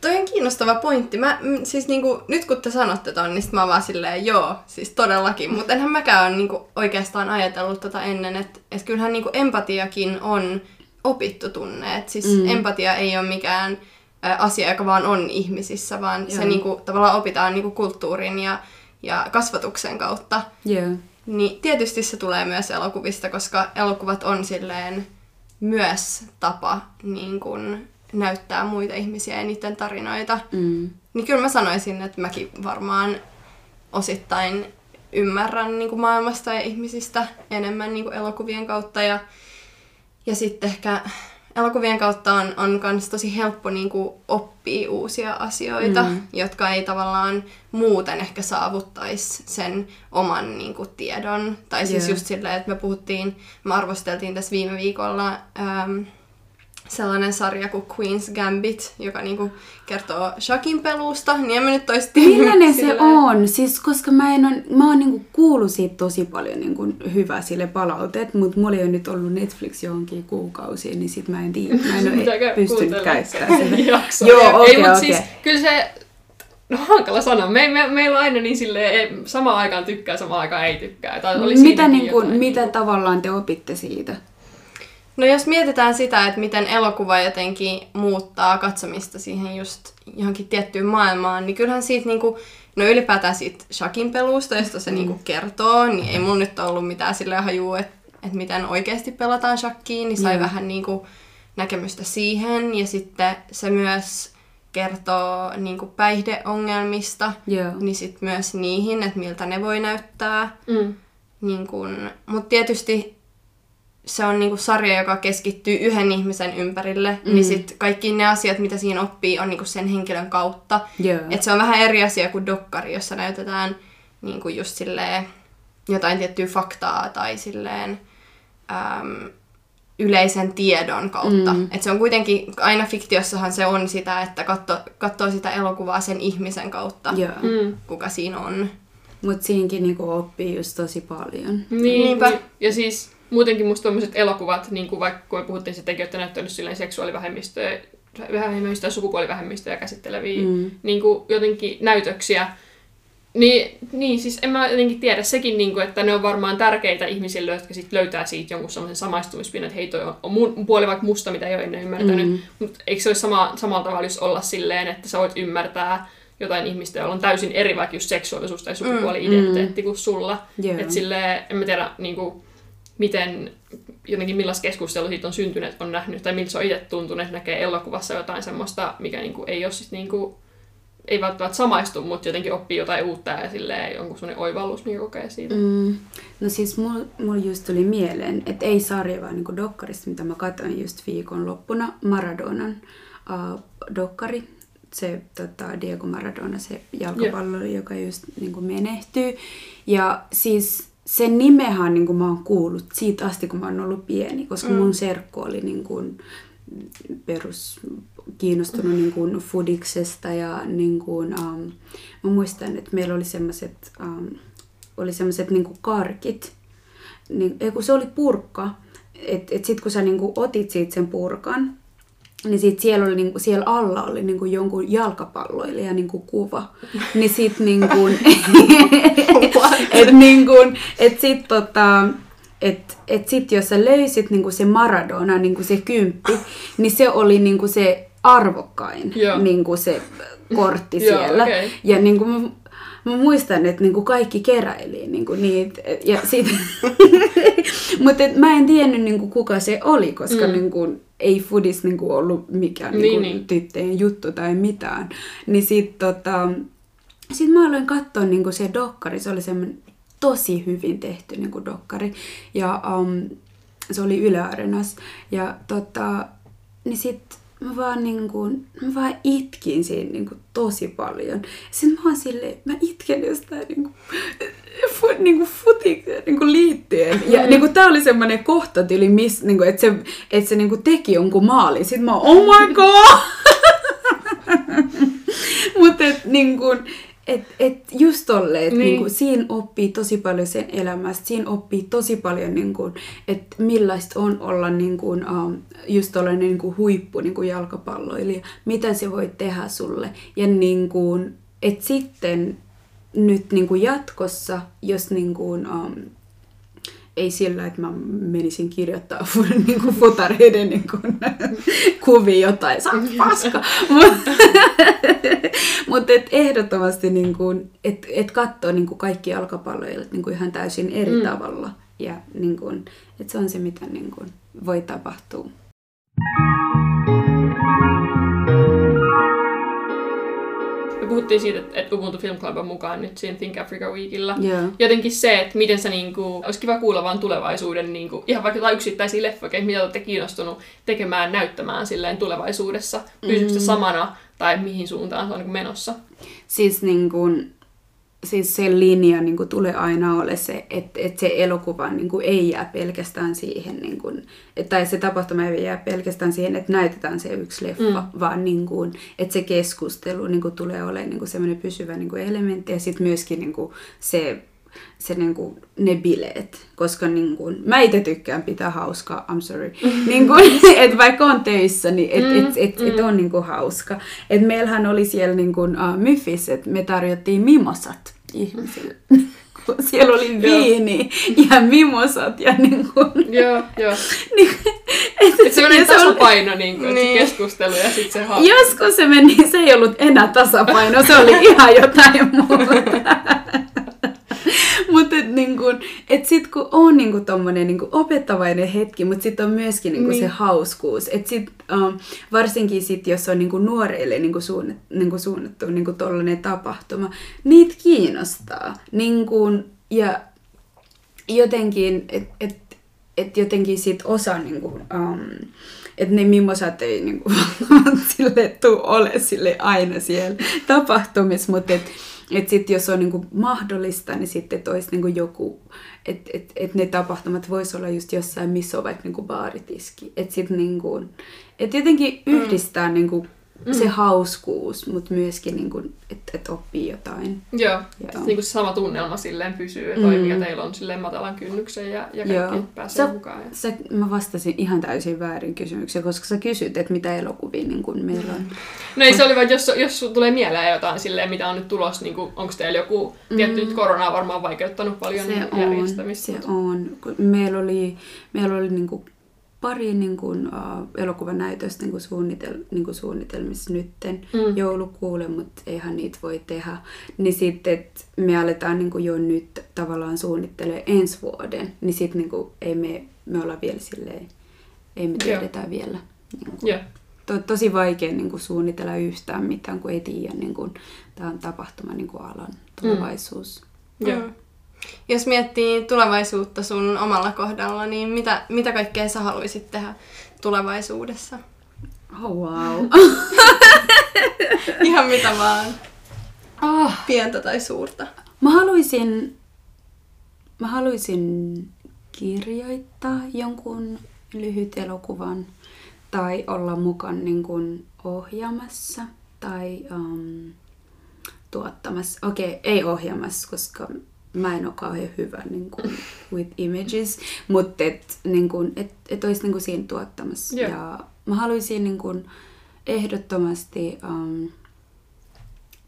Toi on kiinnostava pointti. Mä, siis niinku, nyt kun te sanotte ton, niin mä vaan silleen, joo, siis todellakin. Mutta enhän mäkään ole niinku oikeastaan ajatellut tota ennen, että et kyllähän niinku empatiakin on opittu tunne. Et siis mm. empatia ei ole mikään ä, asia, joka vaan on ihmisissä, vaan joo. se niinku, tavallaan opitaan niinku kulttuurin ja, ja kasvatuksen kautta. Yeah. Niin tietysti se tulee myös elokuvista, koska elokuvat on silleen myös tapa niin kun, näyttää muita ihmisiä ja niiden tarinoita. Mm. Niin kyllä mä sanoisin, että mäkin varmaan osittain ymmärrän niin kuin maailmasta ja ihmisistä enemmän niin kuin elokuvien kautta. Ja, ja sitten ehkä elokuvien kautta on, on kans tosi helppo niin kuin oppia uusia asioita, mm. jotka ei tavallaan muuten ehkä saavuttaisi sen oman niin kuin, tiedon. Tai siis yeah. just silleen, että me puhuttiin, me arvosteltiin tässä viime viikolla... Ähm, sellainen sarja kuin Queen's Gambit, joka niinku kertoo shakin pelusta, niin en mä nyt toisi Millainen se on? Siis koska mä, en on, mä oon niinku kuullut siitä tosi paljon niinku hyvää sille palautet, mutta mulla ei ole nyt ollut Netflix johonkin kuukausiin, niin sit mä en tiedä, mä en ole pystynyt käyttämään sitä. Joo, okei, okay, okay. siis kyllä se, No hankala sana. Me, me, meillä on aina niin sille samaan aikaan tykkää, samaan aikaan ei tykkää. Tai oli mitä, niin kuin, mitä tavallaan te opitte siitä? No jos mietitään sitä, että miten elokuva jotenkin muuttaa katsomista siihen just johonkin tiettyyn maailmaan, niin kyllähän siitä niinku, no ylipäätään siitä shakin pelusta, josta se mm. niinku kertoo, niin ei mulla nyt ollut mitään sille hajua, että, että miten oikeasti pelataan shakkiin, niin sai mm. vähän niinku näkemystä siihen. Ja sitten se myös kertoo niinku päihdeongelmista, yeah. niin sitten myös niihin, että miltä ne voi näyttää. Mm. Niin mutta tietysti se on niinku sarja, joka keskittyy yhden ihmisen ympärille, mm. niin sit kaikki ne asiat, mitä siinä oppii, on niinku sen henkilön kautta. Yeah. Et se on vähän eri asia kuin dokkari, jossa näytetään niinku just silleen jotain tiettyä faktaa tai silleen äm, yleisen tiedon kautta. Mm. Et se on kuitenkin, aina fiktiossahan se on sitä, että katso, katsoo sitä elokuvaa sen ihmisen kautta, yeah. mm. kuka siinä on. Mutta siinkin niinku oppii just tosi paljon. Niin, Niinpä. Ja siis muutenkin musta tommoset elokuvat, niin kuin vaikka kun me puhuttiin sitten, että näyttänyt silleen seksuaalivähemmistöjä, vähemmistöjä sukupuolivähemmistöjä käsitteleviä mm. niin kuin jotenkin näytöksiä, niin, niin, siis en mä jotenkin tiedä sekin, niin kuin, että ne on varmaan tärkeitä ihmisille, jotka sit löytää siitä jonkun semmoisen samaistumispinnan, että hei toi on, on mun puoli vaikka musta, mitä ei ole ennen ymmärtänyt. Mm. Mutta eikö se olisi sama, samalla tavalla jos olla silleen, että sä voit ymmärtää jotain ihmistä, jolla on täysin eri vaikka just seksuaalisuus tai sukupuoli-identiteetti mm. kuin sulla. Yeah. Että silleen, en mä tiedä, niin kuin, miten jotenkin millaista keskustelua siitä on syntynyt, on nähnyt, tai miltä se on itse tuntunut, että näkee elokuvassa jotain semmoista, mikä niinku ei ole sit niinku, ei välttämättä samaistu, mutta jotenkin oppii jotain uutta ja silleen jonkun semmoinen oivallus, mikä kokee siitä. Mm. No siis mulla mul just tuli mieleen, että ei sarja, vaan niinku dokkarista, mitä mä katsoin just viikon loppuna, Maradonan uh, dokkari. Se tota, Diego Maradona, se jalkapallo, yeah. joka just niinku menehtyy. Ja siis sen nimehän niin kuin mä oon kuullut siitä asti, kun mä oon ollut pieni, koska mm. mun serkku oli niin kuin perus kiinnostunut niin kuin fudiksesta ja niin kuin, um, mä muistan, että meillä oli semmoiset um, oli semmoiset niin karkit, niin, kun se oli purkka, että et sitten kun sä niin kuin otit siitä sen purkan, niin sit siellä, oli, niinku, siellä alla oli niinku jonkun jalkapalloilija niinku kuva. Niin sit niinku, *laughs* *laughs* et niinku, et sit tota, et, et sit jos sä löysit niinku se Maradona, niinku se kymppi, *laughs* niin se oli niinku se arvokkain niinku se kortti siellä. okay. Ja niinku, mä, mä muistan, että niinku kaikki keräili niinku niitä. Ja sit, Mutta mä en tiennyt niinku kuka se oli, koska mm. niinku, ei foodis niinku ollut mikään niin, niinku, niin. tyttöjen juttu tai mitään. Niin sit, tota, sit mä aloin katsoa niinku se dokkari, se oli semmoinen tosi hyvin tehty niinku dokkari. Ja um, se oli Yle Arenas. Ja tota, niin sit mä vaan, niin kuin, mä vaan itkin siinä niin kuin, tosi paljon. Sitten mä oon silleen, mä itken jostain niin kuin, fu, niin kuin futikseen niin kuin liittyen. Ja niin kuin, tää oli semmoinen kohtatyyli, miss, niin kuin, että se, että se niin kuin, teki jonkun maalin. Sitten mä oon, oh my god! *laughs* Mutta niin kuin, et, et just tolle, että niin. niinku, siinä oppii tosi paljon sen elämästä, siinä oppii tosi paljon, niinku, että millaista on olla niinku, um, just tollainen niinku, huippu niinku, jalkapalloilija, mitä se voi tehdä sulle. Ja niinku, että sitten nyt niinku, jatkossa, jos niinku, um, ei sillä, että mä menisin kirjoittaa *laughs* niin kuin futareiden niin kuin, *laughs* kuvia jotain, sä paska. *laughs* Mutta et ehdottomasti, niin kuin, et, et katsoo niin kuin kaikki jalkapalloja niin kuin ihan täysin eri mm. tavalla. Ja niin kuin, et se on se, mitä niin kuin, voi tapahtua. Puhuttiin siitä, että Ubuntu Film Club on mukaan nyt siinä Think Africa Weekillä. Yeah. Jotenkin se, että miten sä niinku, olisi kiva kuulla vaan tulevaisuuden, niinku, ihan vaikka jotain yksittäisiä leffoja, mitä olette kiinnostunut tekemään, näyttämään silleen tulevaisuudessa. Pysyykö mm. samana tai mihin suuntaan se on niinku menossa? Siis niin kuin, siis se linja niin kuin, tulee aina ole se, että, että se elokuva niin kuin, ei jää pelkästään siihen, niin kuin, että, tai se tapahtuma ei jää pelkästään siihen, että näytetään se yksi leffa, mm. vaan niin kuin, että se keskustelu niin kuin, tulee olemaan niin kuin, semmoinen pysyvä niin kuin, elementti ja sitten myöskin niin kuin, se se niinku, ne bileet, koska niinku, mä itse tykkään pitää hauskaa, I'm sorry, *laughs* niinku, että vaikka on töissä, niin et, mm, et, et, mm. et on niinku, hauska. Et meillähän oli siellä niinku, uh, Myfis, että me tarjottiin mimosat ihmisille. *laughs* siellä oli *laughs* viini ja mimosat ja niin kuin... Joo, joo. niin, et, et se tasapaino niin kuin, niin. keskustelu ja sitten se hauska. Joskus se meni, se ei ollut enää tasapaino, se oli ihan jotain muuta. *laughs* mutta et, niinku, et sit kun on niinku tommonen niinku opettavainen hetki, mutta sitten on myöskin niinku niin. se hauskuus. Et sit, um, varsinkin sit, jos on niinku nuoreille niinku suunnat, niinku suunnattu niinku tollainen tapahtuma, niitä kiinnostaa. Niinku, ja jotenkin, että et, et jotenkin sit osa niinku, um, että ne mimosat ei niinku, *laughs* sille tuu ole sille aina siellä tapahtumissa, mutta että että sitten jos on niinku mahdollista, niin sitten olisi niinku joku, että et, et ne tapahtumat voisi olla just jossain, missä on vaikka niinku baaritiski. Että sitten niinku, et jotenkin mm. yhdistää mm. niinku mm. se hauskuus, mutta myöskin, niinku, että et oppii jotain. Joo, Joo. Niin kuin sama tunnelma silleen pysyy, että mm. mikä teillä on silleen matalan kynnyksen ja, ja kaikki Joo. pääsee sä, mukaan. Ja... Sä, mä vastasin ihan täysin väärin kysymyksiä, koska sä kysyt, että mitä elokuvia niin kun meillä on. No ei se oli vaan, jos, jos tulee mieleen jotain silleen, mitä on nyt tulossa, niin onko teillä joku, mm. tietty nyt korona on varmaan vaikeuttanut paljon se järjestämistä. On, se on. Meillä oli, meillä oli niin kuin pari niin kuin, uh, elokuvanäytöstä niin kuin suunnitel, niin kuin suunnitelmissa nytten Mm. joulukuulle, mutta eihän niitä voi tehdä. Niin sitten, että me aletaan niin kuin jo nyt tavallaan suunnittelemaan ensi vuoden, niin sitten niin kuin, ei me, me olla vielä silleen, ei me tiedetä vielä. Niin kuin, Joo. to, tosi vaikea niin kuin, suunnitella yhtään mitään, kun ei tiedä, niin kuin, tämä on tapahtuma niin kuin alan tulevaisuus. Joo. Mm. Jos miettii tulevaisuutta sun omalla kohdalla, niin mitä, mitä kaikkea sä haluaisit tehdä tulevaisuudessa? Oh, wow. *laughs* Ihan mitä vaan. oh. Pientä tai suurta. Mä haluaisin, mä haluaisin kirjoittaa jonkun lyhyt elokuvan tai olla mukaan niin kuin ohjaamassa tai um, tuottamassa. Okei, okay, ei ohjaamassa, koska mä en ole kauhean hyvä niin kuin, with images, mutta et, niin kuin, et, et olisi niin kuin siinä tuottamassa. Joo. Ja mä haluaisin niin kuin, ehdottomasti, um,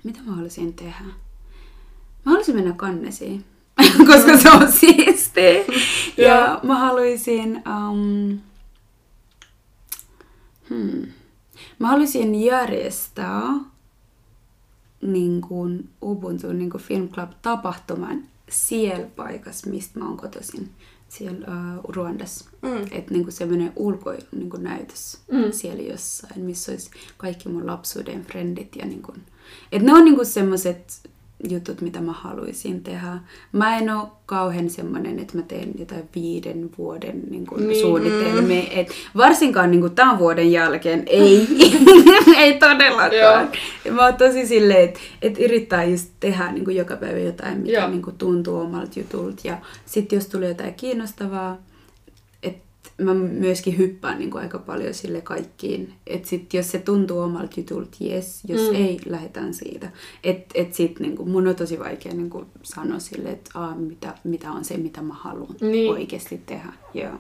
mitä mä haluaisin tehdä? Mä haluaisin mennä kannesiin, *laughs* koska se on siistiä. *laughs* ja mä haluaisin... Um, hmm, mä haluaisin järjestää niin kuin Ubuntu niin kuin Film Club tapahtuman siellä paikassa, mistä mä oon kotoisin, siellä uh, Ruandassa. Mm. Että niin semmoinen ulkoilu niin kuin näytös Mm. siellä jossain, missä olisi kaikki mun lapsuuden frendit. Ja niin kuin, että ne on niin semmoiset jutut, mitä mä haluaisin tehdä. Mä en ole kauhean semmoinen, että mä teen jotain viiden vuoden niin kuin niin, suunnitelmia. Et varsinkaan niin kuin tämän vuoden jälkeen ei, *laughs* *laughs* ei todellakaan. Mä oon tosi silleen, että et yrittää just tehdä niin kuin joka päivä jotain, mikä Joo. niin kuin tuntuu omalta jutulta. Ja sitten jos tulee jotain kiinnostavaa, mä myöskin hyppään niin kuin aika paljon sille kaikkiin. Että sit jos se tuntuu omalta jutulta, yes. Jos Mm. ei, lähdetään siitä. Että et sit niin kuin, mun on tosi vaikea niin kuin sanoa sille, että mitä, mitä on se, mitä mä haluan Niin. oikeasti tehdä. Joo.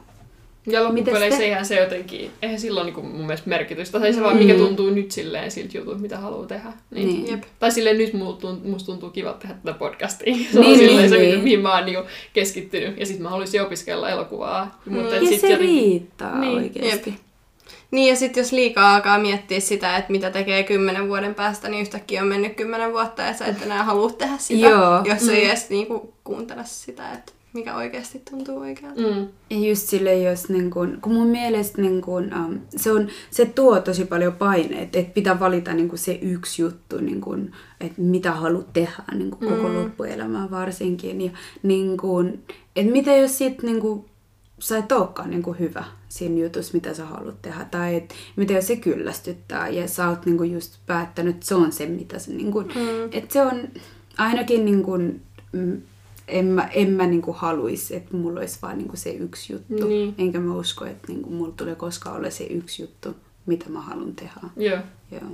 Ja loppupeleissä te? eihän se jotenkin, eihän silloin niin mun mielestä merkitystä. Tai se vaan mikä tuntuu nyt silleen siltä jutulta, mitä haluaa tehdä. Niin. Niin. Jep. Tai silleen nyt musta tuntuu, kiva tehdä tätä podcastia. *laughs* Se on Niin, silleen niin, se, niin. mihin mä oon niinku keskittynyt. Ja sitten mä haluaisin opiskella elokuvaa. Mutta et Ja sit se jotenkin- riittää Niin, oikeasti. Niin ja sitten jos liikaa alkaa miettiä sitä, että mitä tekee kymmenen vuoden päästä, niin yhtäkkiä on mennyt kymmenen vuotta ja sä et enää halua tehdä sitä, Joo. jos ei edes niinku kuuntele sitä, että mikä oikeasti tuntuu oikealta. Mm. Ja just sille, jos niin kun, kun mun mielestä niin kun, um, se, on, se tuo tosi paljon paineet, että pitää valita niin kun se yksi juttu, niin kun, että mitä haluat tehdä niin kun, koko Mm. loppuelämää varsinkin. Ja niin kun, että mitä jos sit niin kun, sä et olekaan niin kun, hyvä siinä jutussa, mitä sä haluat tehdä. Tai et, mitä jos se kyllästyttää ja sä oot niin kun, just päättänyt, että se on se, mitä se... Niin kun, Mm. että se on ainakin niin kun, mm, en mä, en mä niinku haluaisi, että mulla olisi vaan niinku se yksi juttu. Niin. Enkä mä usko, että niinku mulla tulee koskaan olla se yksi juttu, mitä mä haluan tehdä. Joo. Joo.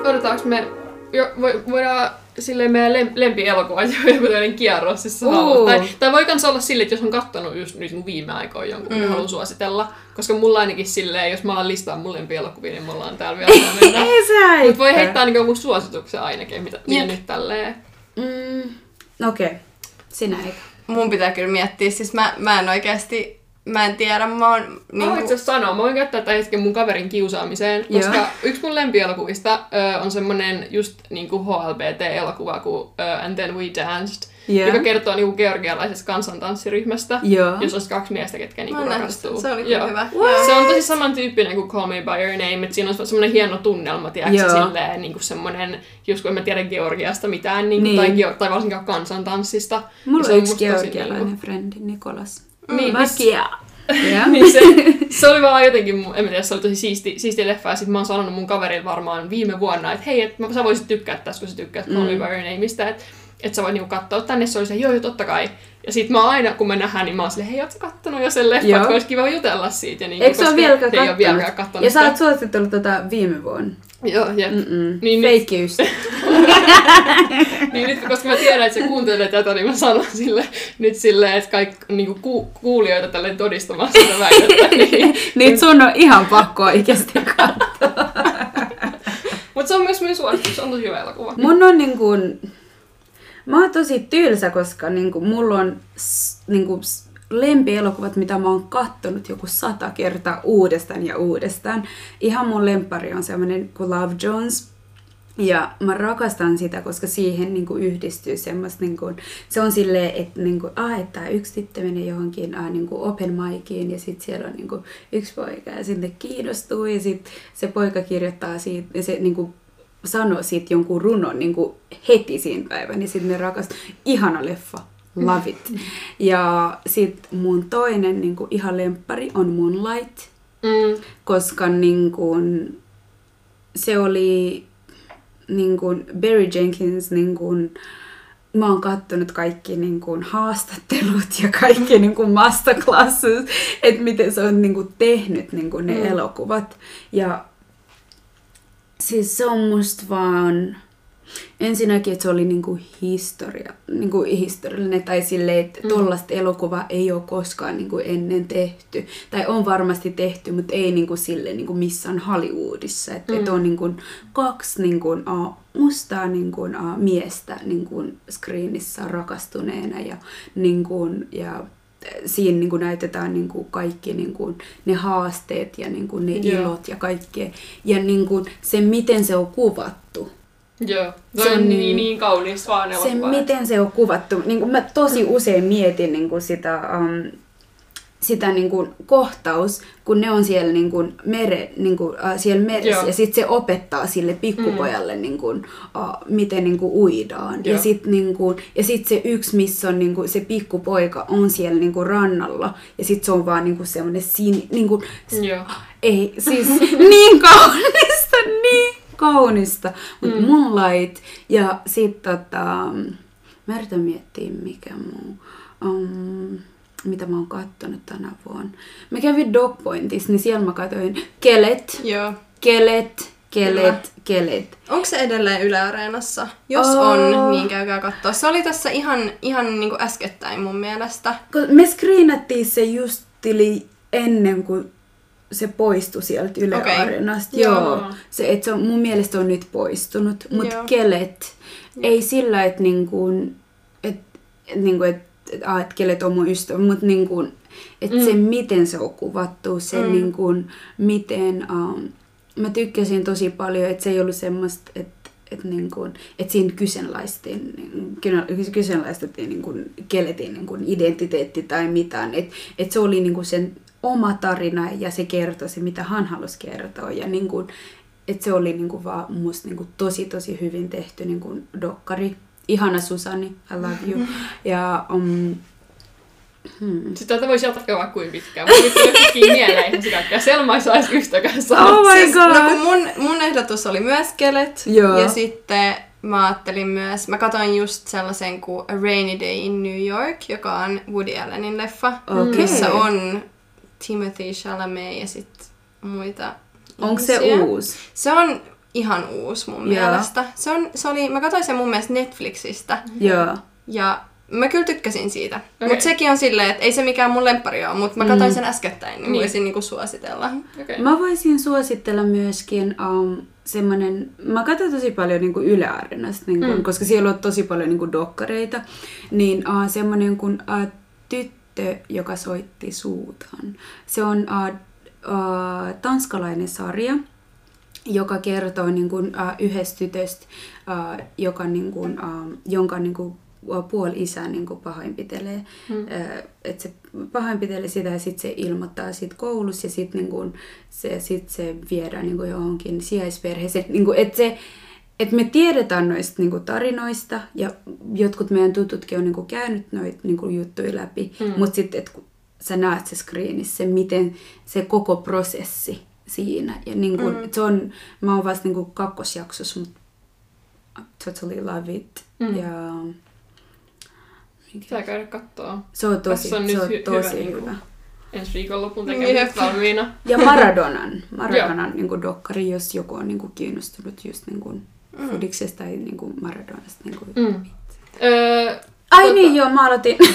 Odotetaanko me, jo, vo- voidaan silleen meidän lem, lempielokuva, *laughs* joku tämmöinen kierros, siis haluat. Tai, tai voi kans olla silleen, että jos on kattonut just nyt mun viime aikoina jonkun, mm. haluan suositella. Koska mulla ainakin silleen, jos mä alan listaa mun lempielokuvia, niin mulla on täällä vielä mennä. *laughs* Mut voi heittää niinku jonkun suosituksen ainakin, mitä, mitä Jep. nyt tälleen. Mm, Okei, okay. sinä eikä. Mun pitää kyllä miettiä, siis mä, mä en oikeasti, mä en tiedä, mä oon Mä voin niinku, itse sanoa, mä voin käyttää tämän hetken mun kaverin kiusaamiseen, Joo. koska yksi mun lempielokuvista ö, on semmonen just niinku HLBT-elokuva kuin ö, And Then We Danced, Joo. joka kertoo niinku georgialaisesta kansantanssiryhmästä, Joo. jos olisi kaksi miestä, ketkä mä niinku nähnyt rakastuu. se oli Joo. hyvä. Se on tosi samantyyppinen kuin Call Me By Your Name, että siinä on semmoinen hieno tunnelma, tiedätkö, Joo. silleen niinku semmoinen, just kun en mä tiedä Georgiasta mitään, niinku, Niin. tai, tai varsinkaan kansantanssista. Mulla niin se on yksi tosi georgialainen niinku- frendi, Nikolas. Niin, Vakia. Joo. *laughs* niin se, *laughs* se oli vaan jotenkin, en mä tiedä, se oli tosi siisti, siisti leffa. Ja sit mä oon sanonut mun kaverille varmaan viime vuonna, että hei, et mä- sä voisit tykkää tästä, kun sä tykkäät Call Me Mm. By Your Nameista, että et sä voit niinku katsoa tänne. Se oli se, joo, joo, totta kai. Ja sit mä aina, kun me nähdään, niin mä oon silleen, hei, oot sä kattonut jo sen leffan, että olisi kiva jutella siitä. Ja niinku, Eikö se ole vieläkään ei ole vieläkään kattonut? kattonut Ja sä oot suositellut tätä viime vuonna. Joo, jep. Mm-mm. Niin ystävä. *laughs* niin nyt, koska mä tiedän, että sä kuuntelet tätä, niin mä sanon sille, nyt silleen, että kaikki niinku, ku, kuulijoita tälleen todistamassa sitä väitettä. *laughs* Niin. Nyt sun on ihan pakko oikeasti katsoa. Mutta se on myös mun suositus, se on tosi hyvä elokuva. Mun on niin kuin, mä oon tosi tylsä, koska niinku, mulla on niinku, s- lempielokuvat, mitä mä oon kattonut joku sata kertaa uudestaan ja uudestaan. Ihan mun lempari on semmoinen kuin Love Jones. Ja mä rakastan sitä, koska siihen niin kuin yhdistyy semmoista, niin kuin, se on silleen, että, niin kuin, ah, että tää yksi tyttö menee johonkin ah, niin kuin open miciin ja sitten siellä on niin kuin, yksi poika ja sitten kiinnostuu ja sitten se poika kirjoittaa siitä ja se niin kuin, sanoo siitä jonkun runon niin kuin heti siinä päivänä ja sitten ne rakastuu. Ihana leffa. Love it. *laughs* Ja sitten mun toinen niin kuin, ihan lemppari on Moonlight Mm. koska niin kuin, se oli niin kuin Barry Jenkins, niin kuin, mä oon kattonut kaikki niin kuin, haastattelut ja kaikki niin kuin, masterclasses, että miten se on niin kuin, tehnyt niin kuin, ne Mm. mm. elokuvat. Ja siis se on musta vaan... Ensinnäkin, että se oli niinku historia, niinku historiallinen, tai silleen, että Mm. tollaista elokuvaa ei ole koskaan niinku ennen tehty. Tai on varmasti tehty, mutta ei niinku sille niinku missään Hollywoodissa. Että Mm. et on niinku kaksi niinku, uh, mustaa niinku, uh, miestä niinku, screenissä rakastuneena ja, niinku, ja siinä niin kuin näytetään niin kuin kaikki niin kuin ne haasteet ja niin kuin ne Joo. ilot ja kaikkea. Ja niin kuin se, miten se on kuvattu. Joo. Se, on niin, niin- niin kaunis vaan Se, miten se on kuvattu. Niin kuin mä tosi usein mietin niin kuin sitä, um, sitä niin kuin kohtaus, kun ne on siellä, niin kuin mere, niin kuin, uh, siellä meressä Joo. ja sitten se opettaa sille pikkupojalle, mm. niin kuin, uh, miten niin kuin uidaan. Joo. Ja sitten niin kuin, ja sit se yksi, missä on niin kuin, se pikkupoika on siellä niin kuin, rannalla ja sitten se on vaan niin kuin, semmoinen sini, niin kuin, Joo. ei, siis *laughs* niin kaunista, niin kaunista. Mutta Mm. Moonlight ja sitten tota, mä yritän miettiä mikä muu, um, mitä mä oon kattonut tänä vuonna. Mä kävin Dogpointissa, niin siellä mä katsoin Kelet, Joo. Kelet, Kelet, Kyllä. Kelet. Onko se edelleen Yle Areenassa? Jos Oo. on, niin käykää katsoa. Se oli tässä ihan, ihan niin kuin äskettäin mun mielestä. Me screenattiin se just ennen kuin se poistui sieltä Yle Okei. Areenasta. Joo. Joo. Se, et se on, mun mielestä on nyt poistunut. Mutta Joo. kelet, ei sillä, että niinku, et, et, niinku, et, et, ah, et kelet on mun ystävä, mutta niinku, et Mm. se miten se on kuvattu, se Mm. niinku, miten... Um, mä tykkäsin tosi paljon, että se ei ollut semmoista, että että niin kuin, että siinä kyseenalaistettiin, niin- kyseenalaistettiin niin kuin, keletin niin kuin identiteetti tai mitään. Että et se oli niin kuin sen oma tarina ja se kertoi se, mitä hän halusi kertoa. Ja niin kuin, että se oli niin kuin vaan musta niin kuin tosi tosi hyvin tehty niin kuin dokkari. Ihana Susani, I love you. *laughs* Ja um, hmm. Sitten tätä voisi jatkaa vaikka kuin pitkään. Mulla tuli yhtäkkiä mieleen ihan kaikkea. Selma ei saisi yhtäkässä. Oh my Siis, god! no kun mun, mun ehdotus oli myös Skelet. Joo. Ja sitten mä ajattelin myös, mä katsoin just sellaisen kuin A Rainy Day in New York, joka on Woody Allenin leffa. Okei. Missä on Timothy Chalamet ja sitten muita Onko se uusi? Se on ihan uusi mun Joo. mielestä. Se on, se oli, mä katsoin sen mun mielestä Netflixistä. Joo. Ja mä kyllä tykkäsin siitä. Okay. Mutta sekin on silleen, että ei se mikään mun lemppari ole, mutta mä Mm. katsoin sen äskettäin, niin, Niin. niin. voisin niinku suositella. Okei. Mä voisin suositella myöskin um, semmoinen, mä katson tosi paljon niin Yle Areenasta, niin kuin, Mm. mm. koska siellä on tosi paljon niin kuin dokkareita, niin uh, semmoinen kuin uh, Tyttö, joka soitti suutaan. Se on uh, uh, tanskalainen sarja, joka kertoo niin kuin, uh, yhdestä tytöstä, uh, joka, niin kuin, uh, jonka niin kuin, puoli isä niin kuin pahoinpitelee. Mm. Mm. Että se pahoinpitelee sitä ja sitten se ilmoittaa siitä koulussa ja sitten niin kuin, se, sit se viedään niin kuin johonkin sijaisperheeseen. Niin kuin, että se, et me tiedetään noista niinku, tarinoista ja jotkut meidän tututkin on niinku, käynyt noita niinku, juttuja läpi, Mm. mutta sitten kun sä näet se screenissä, se miten se koko prosessi siinä. Ja niinku, Mm. se on, mä oon vasta niinku, kakkosjaksossa, mutta totally love it. Mm. Ja Pitää käydä kattoo. se on tosi, Tässä on se on hy- tosi hyvä hyvä. niinku Ensi viikonlopun Jep. tekemiset valmiina. Ja Maradonan, *laughs* Maradonan niin kuin dokkari, jos joku on niin kuin kiinnostunut just niin kuin Mm. Fudiksesta tai niin kuin Maradonasta. Niin kuin. Mm. Öö, Ai tota- niin, joo, mä aloitin, *laughs*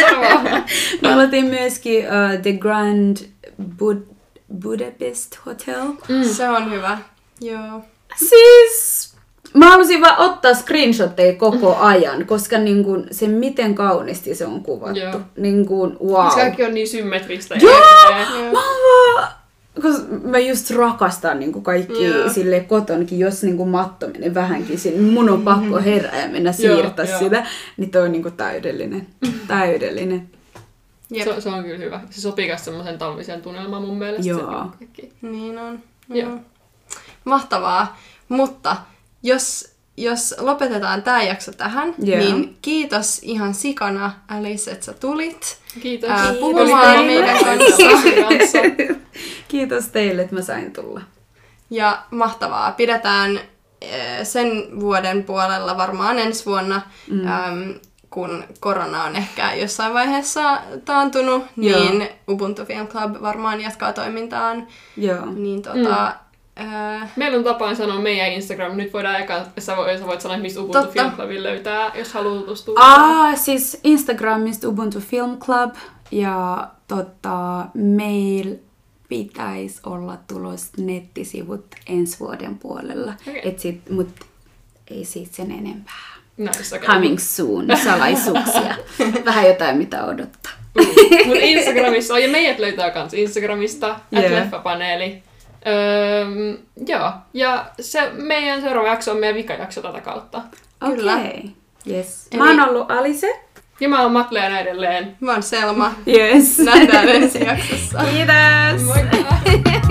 Joo, niin mä aloitin myöskin uh, The Grand Bud- Budapest Hotel. Mm. Se on hyvä. Joo. Siis Mä halusin vaan ottaa screenshotteja koko ajan, koska niin kun, se miten kauniisti se on kuvattu. Joo. Niin kun, wow. Se kaikki on niin symmetristä. ja Joo! Mä vaan, mä just rakastan niin kaikki Joo. sille kotonkin, jos niin kuin matto menee vähänkin sinne, niin mun on pakko herää ja mennä siirtää joo. sitä. Niin toi on niin kuin täydellinen. Täydellinen. Jep. Se, se, on kyllä hyvä. Se sopii myös semmoisen talviseen tunnelmaan mun mielestä. Joo. Se, niin kaikki. Niin on. Joo. Mahtavaa. Mutta jos, jos lopetetaan tämä jakso tähän, Joo. niin kiitos ihan sikana Alice, että sä tulit. Kiitos. Ää, Kiitos puhumaan teille. meidän kanssa. kanssa. Kiitos teille, että mä sain tulla. Ja mahtavaa. Pidetään sen vuoden puolella varmaan ensi vuonna, mm. äm, kun korona on ehkä jossain vaiheessa taantunut, Joo. niin Ubuntu Film Club varmaan jatkaa toimintaan. Joo. Niin tota, mm. Meillä on tapaan sanoa meidän Instagram. Nyt voidaan eka, sä voit, sä voit sanoa, mistä Ubuntu Totta. Film Clubin löytää, jos haluaa tutustua. Ah, siis Instagramista Ubuntu Film Club ja tota, meillä pitäisi olla tulos nettisivut ensi vuoden puolella. Okei. Et sit, mut ei siitä sen enempää. Nice, okay. Coming soon, salaisuuksia. *laughs* Vähän jotain mitä odottaa. Mutta Instagramissa on, ja meidät löytää myös Instagramista, yeah. Leffapaneeli. Öö, joo, ja se meidän seuraava jakso on meidän vikajakso tätä kautta. Kyllä. Okay. Yes. Eli- Mä oon ollut Alise. Ja mä oon Matleena edelleen. Mä oon Selma. Yes. Nähdään ensi jaksossa. Kiitos. Moikka! *laughs*